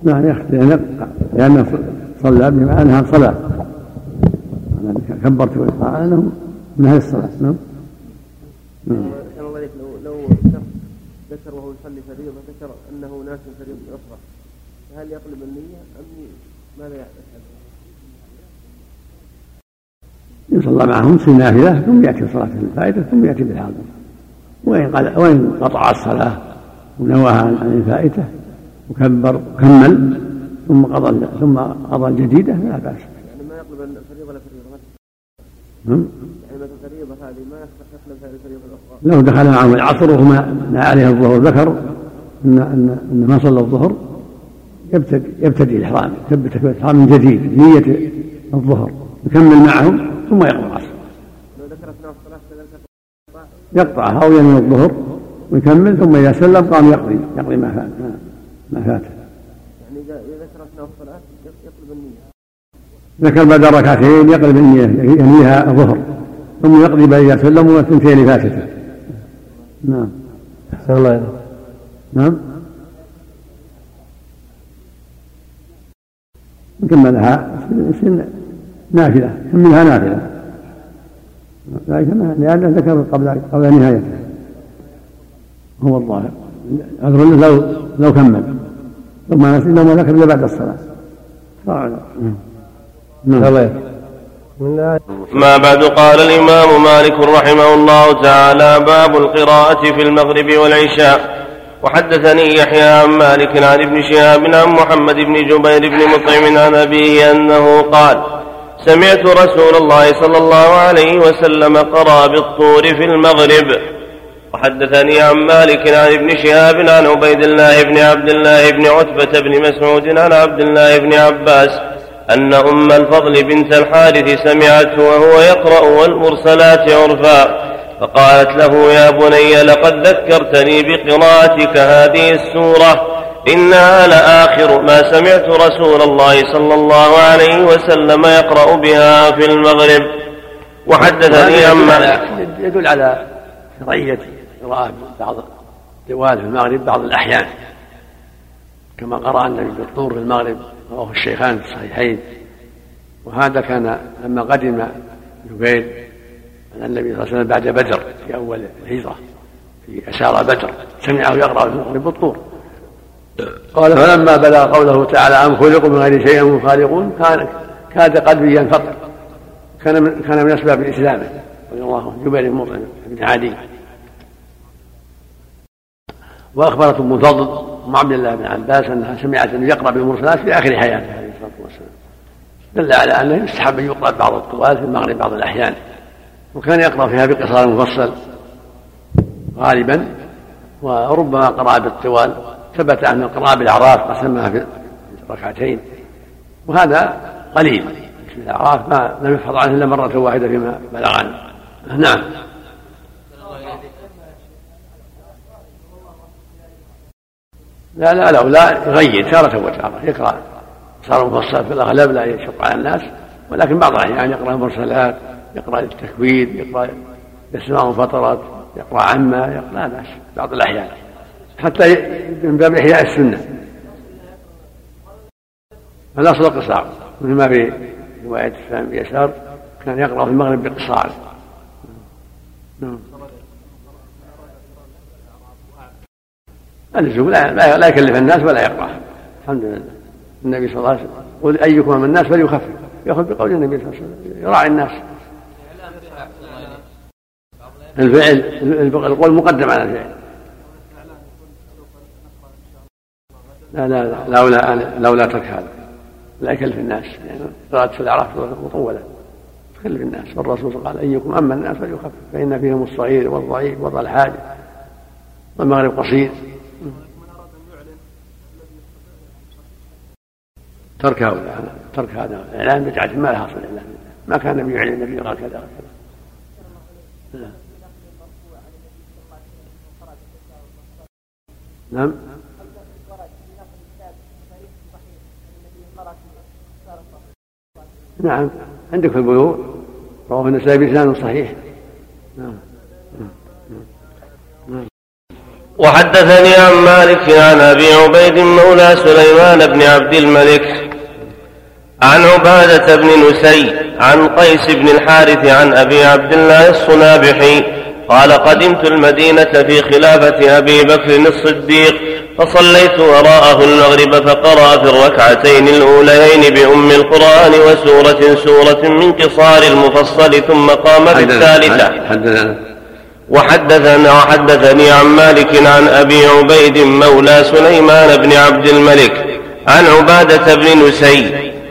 Speaker 2: نعم يختلف لأنه صلى بما أنها صلاة. كبرت أنه من هذه الصلاة. نعم.
Speaker 3: نعم. لو لو ذكر وهو يصلي فريضة ذكر أنه ناس فريضة أخرى فهل يقلب النية أم ماذا يحدث؟
Speaker 2: يصلى معهم في النافلة ثم يأتي صلاة الفائدة ثم يأتي بالحاضر وإن قال وإن قطع الصلاة ونواها عن الفائتة وكبر وكمل ثم قضى ثم قضى الجديدة لا بأس.
Speaker 3: يعني ما يقلب الفريضة لا فريضة
Speaker 2: نعم.
Speaker 3: يعني الفريضة هذه ما يقلب هذه الفريضة الأخرى.
Speaker 2: لو دخل معهم العصر وهما عليه الظهر ذكر ان ان إن ما صلى الظهر يبتدي يبتدي الإحرام يثبت تكبيره الإحرام من جديد نية الظهر يكمل معهم ثم يقرا العصر.
Speaker 3: لو ذكر اثناء الصلاة
Speaker 2: يقطعها أو ينوي الظهر ويكمل ثم إذا سلم قام يقضي يقضي ما فات ما فاته.
Speaker 3: يعني اذا ذكر اثناء الصلاه يقلب النيه.
Speaker 2: ذكر بعد ركعتين يقلب ينويها الظهر ثم يقضي اذا سلم والثنتين فاتته. نعم.
Speaker 1: أحسن الله
Speaker 2: نعم. كملها نافلة كملها نافلة. ذلك لأنه ذكر قبل قبل نهايته. هو الظاهر. أذكر لو لو كمل. ثم نسي لو ما ذكر إلا بعد الصلاة.
Speaker 1: نعم.
Speaker 4: ما بعد قال الإمام مالك رحمه الله تعالى باب القراءة في المغرب والعشاء. وحدثني يحيى عن مالك عن ابن شهاب عن محمد بن جبير بن مطعم عن أبيه أنه قال سمعت رسول الله صلى الله عليه وسلم قرأ بالطور في المغرب. وحدثني عن مالك عن ابن شهاب عن عبيد الله بن عبد الله بن عتبة بن مسعود عن عبد الله بن عباس أن أم الفضل بنت الحارث سمعته وهو يقرأ والمرسلات عرفا فقالت له يا بني لقد ذكرتني بقراءتك هذه السورة إنها لآخر ما سمعت رسول الله صلى الله عليه وسلم يقرأ بها في المغرب. وحدثني
Speaker 2: عما يدل على شرعية قراءة بعض الدوال في المغرب بعض الأحيان كما قرأ النبي بالطور في المغرب. رواه الشيخان في الصحيحين. وهذا كان لما قدم جبير على النبي صلى الله عليه وسلم بعد بدر في أول الهجرة في أسارى بدر سمعه يقرأ في المغرب بالطور قال فلما بلغ قوله تعالى أم خلقوا من غير شيء هم خالقون؟ كان كاد قلبي ينفطر. كان من كان من أسباب إسلامه رضي الله عنه. جبير بن مطعم بن عدي. وأخبرت أم فضل أم عبد الله بن عباس أنها سمعت أنه يقرأ بالمرسلات في آخر حياته عليه الصلاة والسلام. دل على أنه يستحب أن يقرأ بعض الطوال في المغرب بعض الأحيان. وكان يقرأ فيها بقصار مفصل غالبا وربما قرأ بالطوال. ثبت أن القراءة بالأعراف قسمها في ركعتين. وهذا قليل الأعراف ما لم يحفظ عنه إلا مرة واحدة فيما بلغ عنه نعم. لا لا لا لا يغير تارة وتارة يقرأ صار مفصل في الأغلب لا يشق على الناس ولكن بعض الأحيان يقرأ المرسلات يقرأ التكوير يقرأ يسمع فترات يقرأ عما يقرأ بأس بعض الأحيان حتى من باب إحياء السنة. الأصل القصار مثل ما في رواية الإسلام يسار كان يقرأ في المغرب باقتصار نعم. اللزوم لا, لا يكلف الناس ولا يقرأ. الحمد لله. النبي صلى الله عليه وسلم قل أيكم من الناس فليخفف. يأخذ بقول النبي صلى الله عليه وسلم يراعي الناس. الفعل القول مقدم على الفعل. لا لا لا. لولا لولا ترك هذا. لا يكلف الناس. يعني قراءة في الأعراف مطولة. تكلف الناس. والرسول قال أيكم أما الناس فليخفف فإن فيهم الصغير والضعيف وضع الحاجة والمغرب قصير. ترك هؤلاء ترك هذا. الاعلان بدعه ما لها اصل إلا ما كان النبي يعلن النبي قال كذا وكذا نعم. نعم. عندك في البيوع. رواه النسائي بلسان صحيح. نعم.
Speaker 4: وحدثني عن مالك عن أبي عبيد مولى سليمان بن عبد الملك عن عبادة بن نسي عن قيس بن الحارث عن أبي عبد الله الصنابحي قال قدمت المدينة في خلافة أبي بكر الصديق فصليت وراءه المغرب فقرأ في الركعتين الأوليين بأم القرآن وسورة سورة من قصار المفصل ثم قام في الثالثة وحدثنا وحدثني عن مالك عن أبي عبيد مولى سليمان بن عبد الملك عن عبادة بن نسي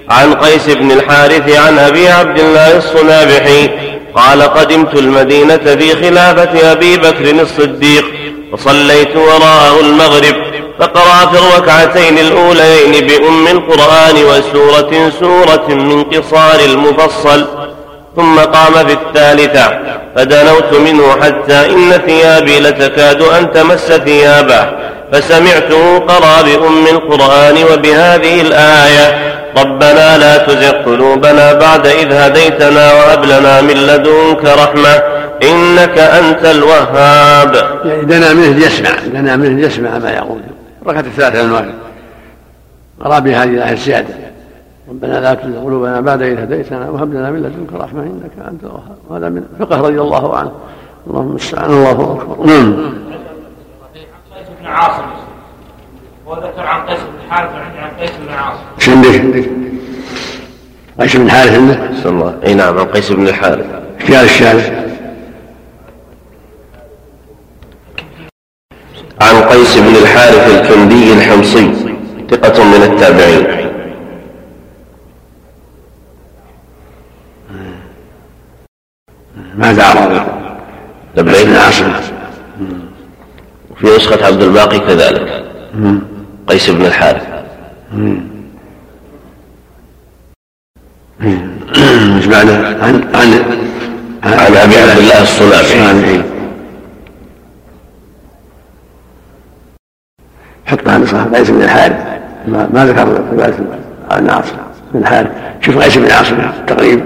Speaker 4: عن قيس بن الحارث عن أبي عبد الله الصنابحي قال قدمت المدينة في خلافة أبي بكر الصديق وصليت وراءه المغرب فقرأ في الركعتين الأوليين بأم القرآن وسورة سورة من قصار المفصل ثم قام في الثالثة. فدنوت منه حتى إن ثيابي لتكاد أن تمس ثيابه. فسمعته قرأ بأم القرآن وبهذه الآية ربنا لا تزغ قلوبنا بعد إذ هديتنا وهب لنا من لدنك رحمة إنك أنت الوهاب.
Speaker 2: يعني دنا منه ليسمع دنا منه ليسمع ما يقول. ركعة الثالثة المغرب. قرأ بهذه الآية الزيادة. ربنا لا تزغ قلوبنا بعد إذ هديتنا وهب لنا من لدنك رحمة إنك أنت الوهاب. وهذا من فقه رضي الله عنه. اللهم المستعان الله أكبر. نعم. عاصم. وذكر عن قيس بن حارث وعندي عن قيس بن عاصم. إيش عندك؟ قيس بن حارث عندك؟
Speaker 4: الله. إي نعم عن قيس بن الحارث
Speaker 2: إيش قال الشارع؟
Speaker 4: عن قيس بن الحارث الكندي الحمصي ثقة من التابعين
Speaker 2: ماذا عرف؟
Speaker 4: لبيك عاصم وفي نسخة عبد الباقي كذلك. قيس بن الحارث.
Speaker 2: مش معنى عن عن
Speaker 4: عن أبي عبد الله الصنابي
Speaker 2: حط عن صاحب قيس بن الحارث. ما, ما ذكر روايه عن عاصم. بن الحارث. شوف قيس بن عاصم بن عاصم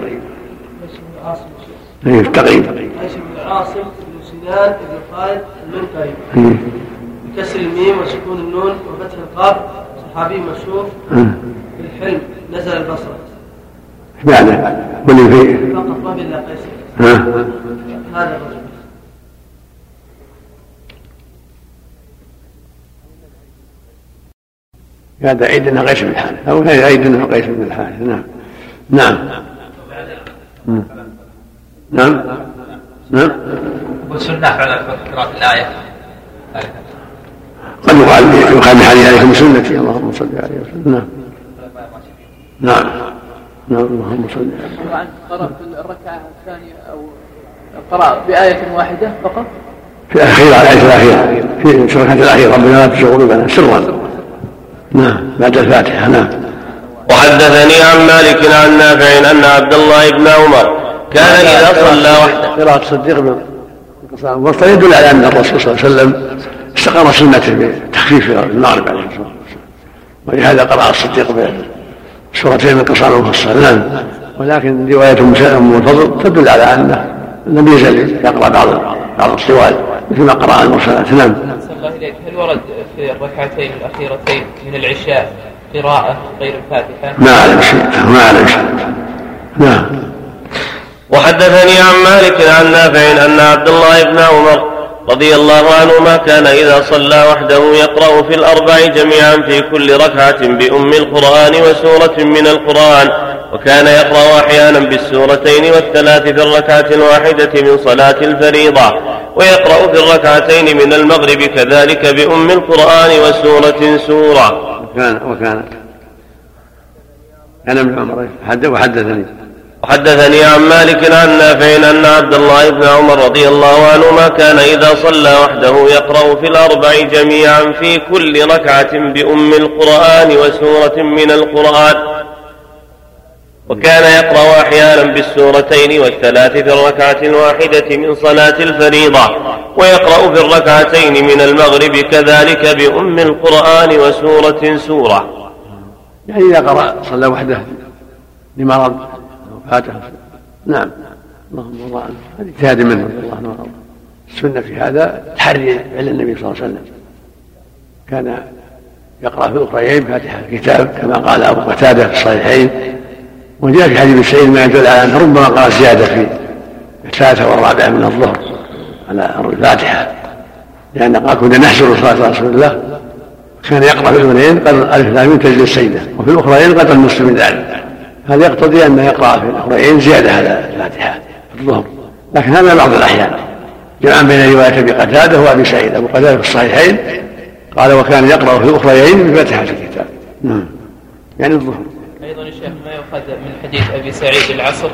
Speaker 2: إيه التقريب
Speaker 3: قيس بن عاصم بن سنان بن خالد المنقري بكسر الميم وسكون النون وفتح القاف صحابي مشهور. بالحلم نزل البصره
Speaker 2: إيش معنى؟ قل في.
Speaker 3: فقط ما في الا قيس. هذا الرجل.
Speaker 2: هذا عيد انه قيس بن الحارث. أو عيد انه قيس بن الحارث. نعم. نعم. نعم نعم.
Speaker 5: وسنة على قراءة الآية.
Speaker 2: قد يقال يقال بحديث عليكم سنتي. اللهم صل عليه وسلم نعم. نعم. نعم. اللهم صل
Speaker 6: عليه قرأ في الركعة الثانية أو قرأ بآية واحدة فقط؟
Speaker 2: في الأخيرة الآية الأخيرة. في الركعة الأخيرة. ربنا لا تزغ قلوبنا. سرا. نعم. بعد الفاتحة. نعم.
Speaker 4: وحدثني عن مالك عن نافع أن عبد الله بن عمر كان إذا صلى وحده.
Speaker 2: قراءة الصديق بالقصام يدل على أن الرسول صلى الله عليه وسلم استقر سنته بتخفيف المغرب عليه الصلاه والسلام ولهذا قرأ الصديق بسورتين من قصار المفصل نعم ولكن رواية ام الفضل تدل على انه لم يزل يقرأ بعض بعض الصوال مثل ما قرأ المرسلات. نعم.
Speaker 5: نعم. الله إليك هل ورد في الركعتين الأخيرتين من العشاء قراءة غير الفاتحة؟
Speaker 2: ما أعلم شيء. ما أعلم شيء. نعم.
Speaker 4: وحدثني عن مالك عن نافع أن عبد الله بن عمر رضي الله عنهما كان إذا صلى وحده يقرأ في الأربع جميعا في كل ركعة بأم القرآن وسورة من القرآن وكان يقرأ أحيانا بالسورتين والثلاث في الركعة الواحدة من صلاة الفريضة ويقرأ في الركعتين من المغرب كذلك بأم القرآن وسورة سورة.
Speaker 2: وكان وكان كان ابن عمر وحدثني.
Speaker 4: وحدثني عن مالك عن نافع أن عبد الله بن عمر رضي الله عنهما كان إذا صلى وحده يقرأ في الأربع جميعا في كل ركعة بأم القرآن وسورة من القرآن. وكان يقرأ أحيانا بالسورتين والثلاث في الركعة الواحدة من صلاة الفريضة ويقرأ في الركعتين من المغرب كذلك بأم القرآن وسورة سورة.
Speaker 2: يعني إذا قرأ صلى وحده لمرض فاته نعم. اللهم الله عنه اجتهاد منه. رضي الله. عنه السنة في هذا تحري فعل النبي صلى الله عليه وسلم. كان يقرأ في الأخريين فاتحة الكتاب كما قال أبو قتادة في الصحيحين. وجاء في حديث سعيد ما يدل على أنه ربما قرا زيادة في الثالثه والرابعة من الظهر على الفاتحه لأن قال كنا نحشر صلاه رسول الله كان يقرأ في الاولين قدر ألف لام تجلي السيده وفي الاخرين قدر من ذلك. هذا يقتضي أنه يقرأ في الأخرين زيادة على الفاتحة. في الظهر لكن هذا بعض الأحيان. جمعا بين رواية أبي قتادة وأبي سعيد. أبو قتادة في الصحيحين قال وكان يقرأ في الأخرين بفاتحة الكتاب. نعم. يعني الظهر.
Speaker 5: أيضا الشيخ ما يؤخذ من حديث أبي سعيد العصر؟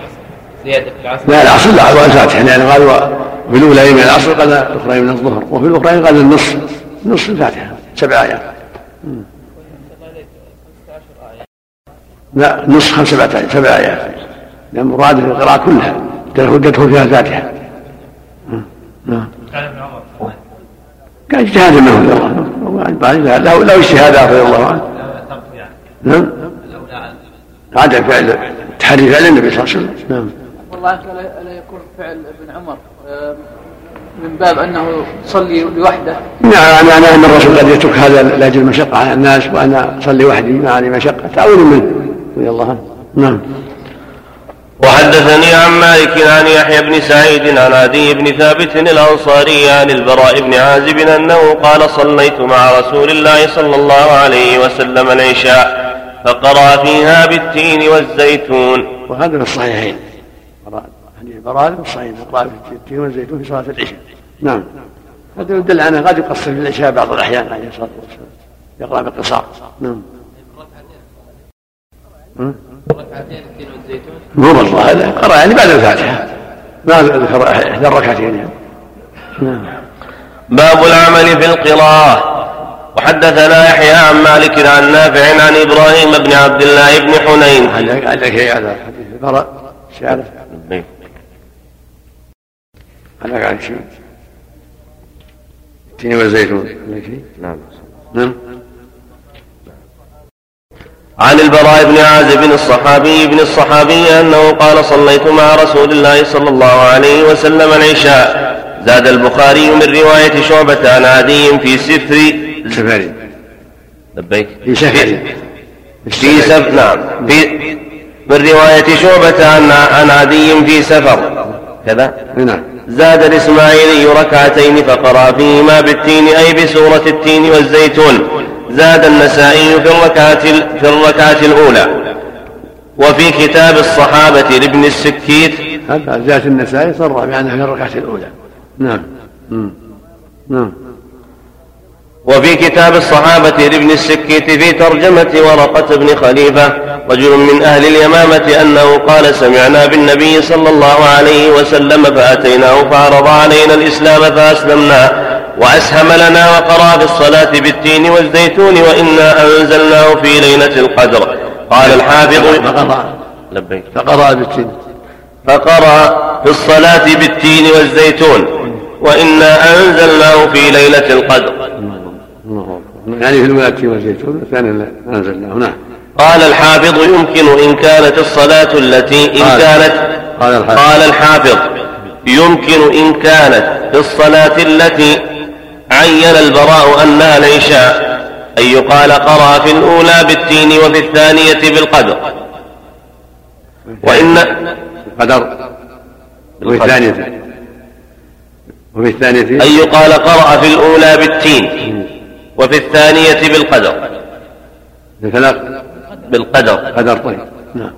Speaker 5: زيادة في العصر.
Speaker 2: لا العصر لا هو الفاتحة. لأن قال في الأولى من العصر قال الأخرين من الظهر. وفي الأخرين قال النصف. نصف الفاتحة. سبع آيات. لا نصف خمس سبعة آيات سبع آيات لأن مراد في القراءة كلها تدخل فيها الفاتحة نعم كان اجتهاد منه رضي الله عنه لو لو اجتهاد رضي الله عنه. نعم. عدم فعل تحري فعل النبي صلى الله عليه وسلم. نعم.
Speaker 6: والله الا يكون فعل ابن عمر. من باب أنه يصلي لوحده.
Speaker 2: نعم يعني ان الرسول قد يترك هذا لاجل المشقة على الناس وأنا أصلي وحدي ما علي مشقة. تعود منه. رضي الله عنه نعم.
Speaker 4: وحدثني عن مالك عن يحيى بن سعيد عن عدي بن ثابت الأنصاري عن البراء بن عازب أنه قال صليت مع رسول الله صلى الله عليه وسلم العشاء فقرأ فيها بالتين والزيتون.
Speaker 2: وهذا في الصحيحين. حديث البراء في الصحيحين قرا في التين والزيتون في صلاة العشاء. نعم. هذا يدل على قد يقصر في العشاء بعض الأحيان عليه الصلاة والسلام يقرأ بالقصار. نعم.
Speaker 5: ركعتين التين والزيتون
Speaker 2: مو بالله هذا قرأ يعني بعد الفاتحة. ما ذكر إحدى الركعتين يعني. نعم.
Speaker 4: باب العمل في القراءة. وحدثنا يحيى عن مالك عن نافع عن إبراهيم بن عبد الله بن حنين.
Speaker 2: عندك شيء هذا؟ حديث البراء شعر عندك عن شيء؟ التين والزيتون. نعم. نعم.
Speaker 4: عن البراء بن عازب الصحابي بن الصحابي أنه قال صليت مع رسول الله صلى الله عليه وسلم العشاء. زاد البخاري من رواية شعبة عن عدي في سفر
Speaker 2: سفري.
Speaker 4: لبيك.
Speaker 2: في سفر
Speaker 4: في سفر نعم. في من رواية شعبة عن عن عدي في سفر. كذا.
Speaker 2: نعم.
Speaker 4: زاد الإسماعيلي ركعتين فقرأ فيهما بالتين أي بسورة التين والزيتون. زاد النسائي في الركعة في الركعة الأولى. وفي كتاب الصحابة لابن السكيت.
Speaker 2: هذا زاد النسائي صرح بأنها في الركعة الأولى. نعم. نعم.
Speaker 4: وفي كتاب الصحابة لابن السكيت في ترجمة ورقة بن خليفة رجل من أهل اليمامة أنه قال سمعنا بالنبي صلى الله عليه وسلم فأتيناه فعرض علينا الإسلام فأسلمنا وأسهم لنا وقرأ في الصلاة بالتين والزيتون وإنا أنزلناه في ليلة القدر. قال الحافظ
Speaker 2: فقرأ.
Speaker 4: لبيك.
Speaker 2: فقرأ بالتين.
Speaker 4: فقرأ في الصلاة بالتين والزيتون وإنا أنزلناه في ليلة القدر.
Speaker 2: يعني في الأولى التين والزيتون الثاني أنزلناه. نعم.
Speaker 4: قال الحافظ يمكن إن كانت الصلاة التي إن كانت
Speaker 2: قال الحافظ.
Speaker 4: قال الحافظ يمكن إن كانت في الصلاة التي عين البراء أنها العشاء أن يقال قرأ في الأولى بالتين وفي الثانية بالقدر. وإن
Speaker 2: قدر وفي الثانية. وفي الثانية.
Speaker 4: أن يقال قرأ في الأولى بالتين وفي الثانية بالقدر.
Speaker 2: الفلق
Speaker 4: بالقدر.
Speaker 2: قدر طيب. نعم.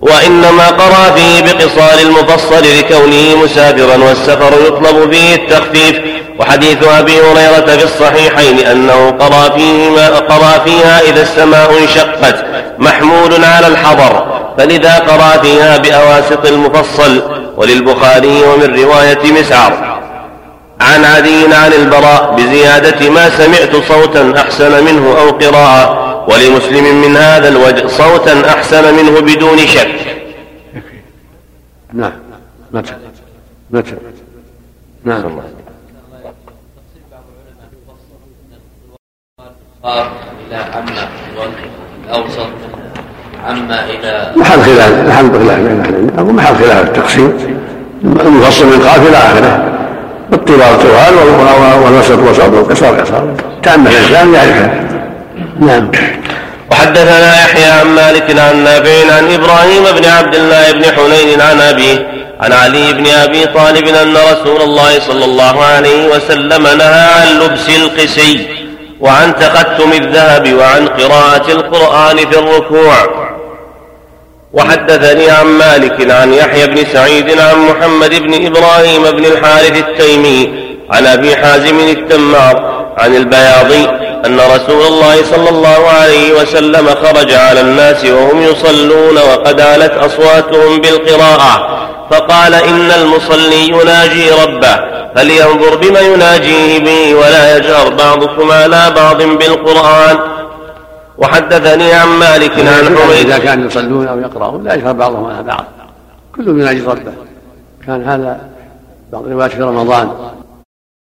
Speaker 4: وإنما قرأ فيه بقصار المفصل لكونه مسافرا والسفر يطلب به التخفيف وحديث أبي هريرة في الصحيحين أنه قرأ فيهما قرأ فيها إذا السماء انشقت محمول على الحضر فلذا قرأ فيها بأواسط المفصل وللبخاري ومن رواية مسعر. عن عدي عن البراء بزيادة ما سمعت صوتا أحسن منه أو قراءة ولمسلم من هذا الوجه صوتا أحسن منه بدون شك.
Speaker 2: نعم. متى متى نعم.
Speaker 7: قال إلى عما الأوسط عما إلى
Speaker 2: محل خلاف الحمد لله بين أهل العلم. أو محل خلاف التقسيم. المفصل من قاف إلى آخره. الطوال طوال والوسط وسط والقصار قصار تأمل الانسان يعرفها نعم.
Speaker 4: وحدثنا يحيى عن مالك عن نافع عن إبراهيم بن عبد الله بن حنين عن أبيه عن علي بن أبي طالب أن رسول الله صلى الله عليه وسلم نهى عن لبس القسي. وعن تختم الذهب وعن قراءة القرآن في الركوع. وحدثني عن مالك عن يحيى بن سعيد عن محمد بن إبراهيم بن الحارث التيمي عن أبي حازم التمار عن البياضي أن رسول الله صلى الله عليه وسلم خرج على الناس وهم يصلون وقد علت أصواتهم بالقراءة فقال إن المصلي يناجي ربه فلينظر بما يناجيه به ولا يجهر بعضكم على بعض بالقرآن. وحدثني عن مالك عن حميد
Speaker 2: إذا كانوا يصلون أو يقرؤون لا يجهر بعضهم على بعض كلهم يناجي ربه كان هذا بعض الروايات في رمضان.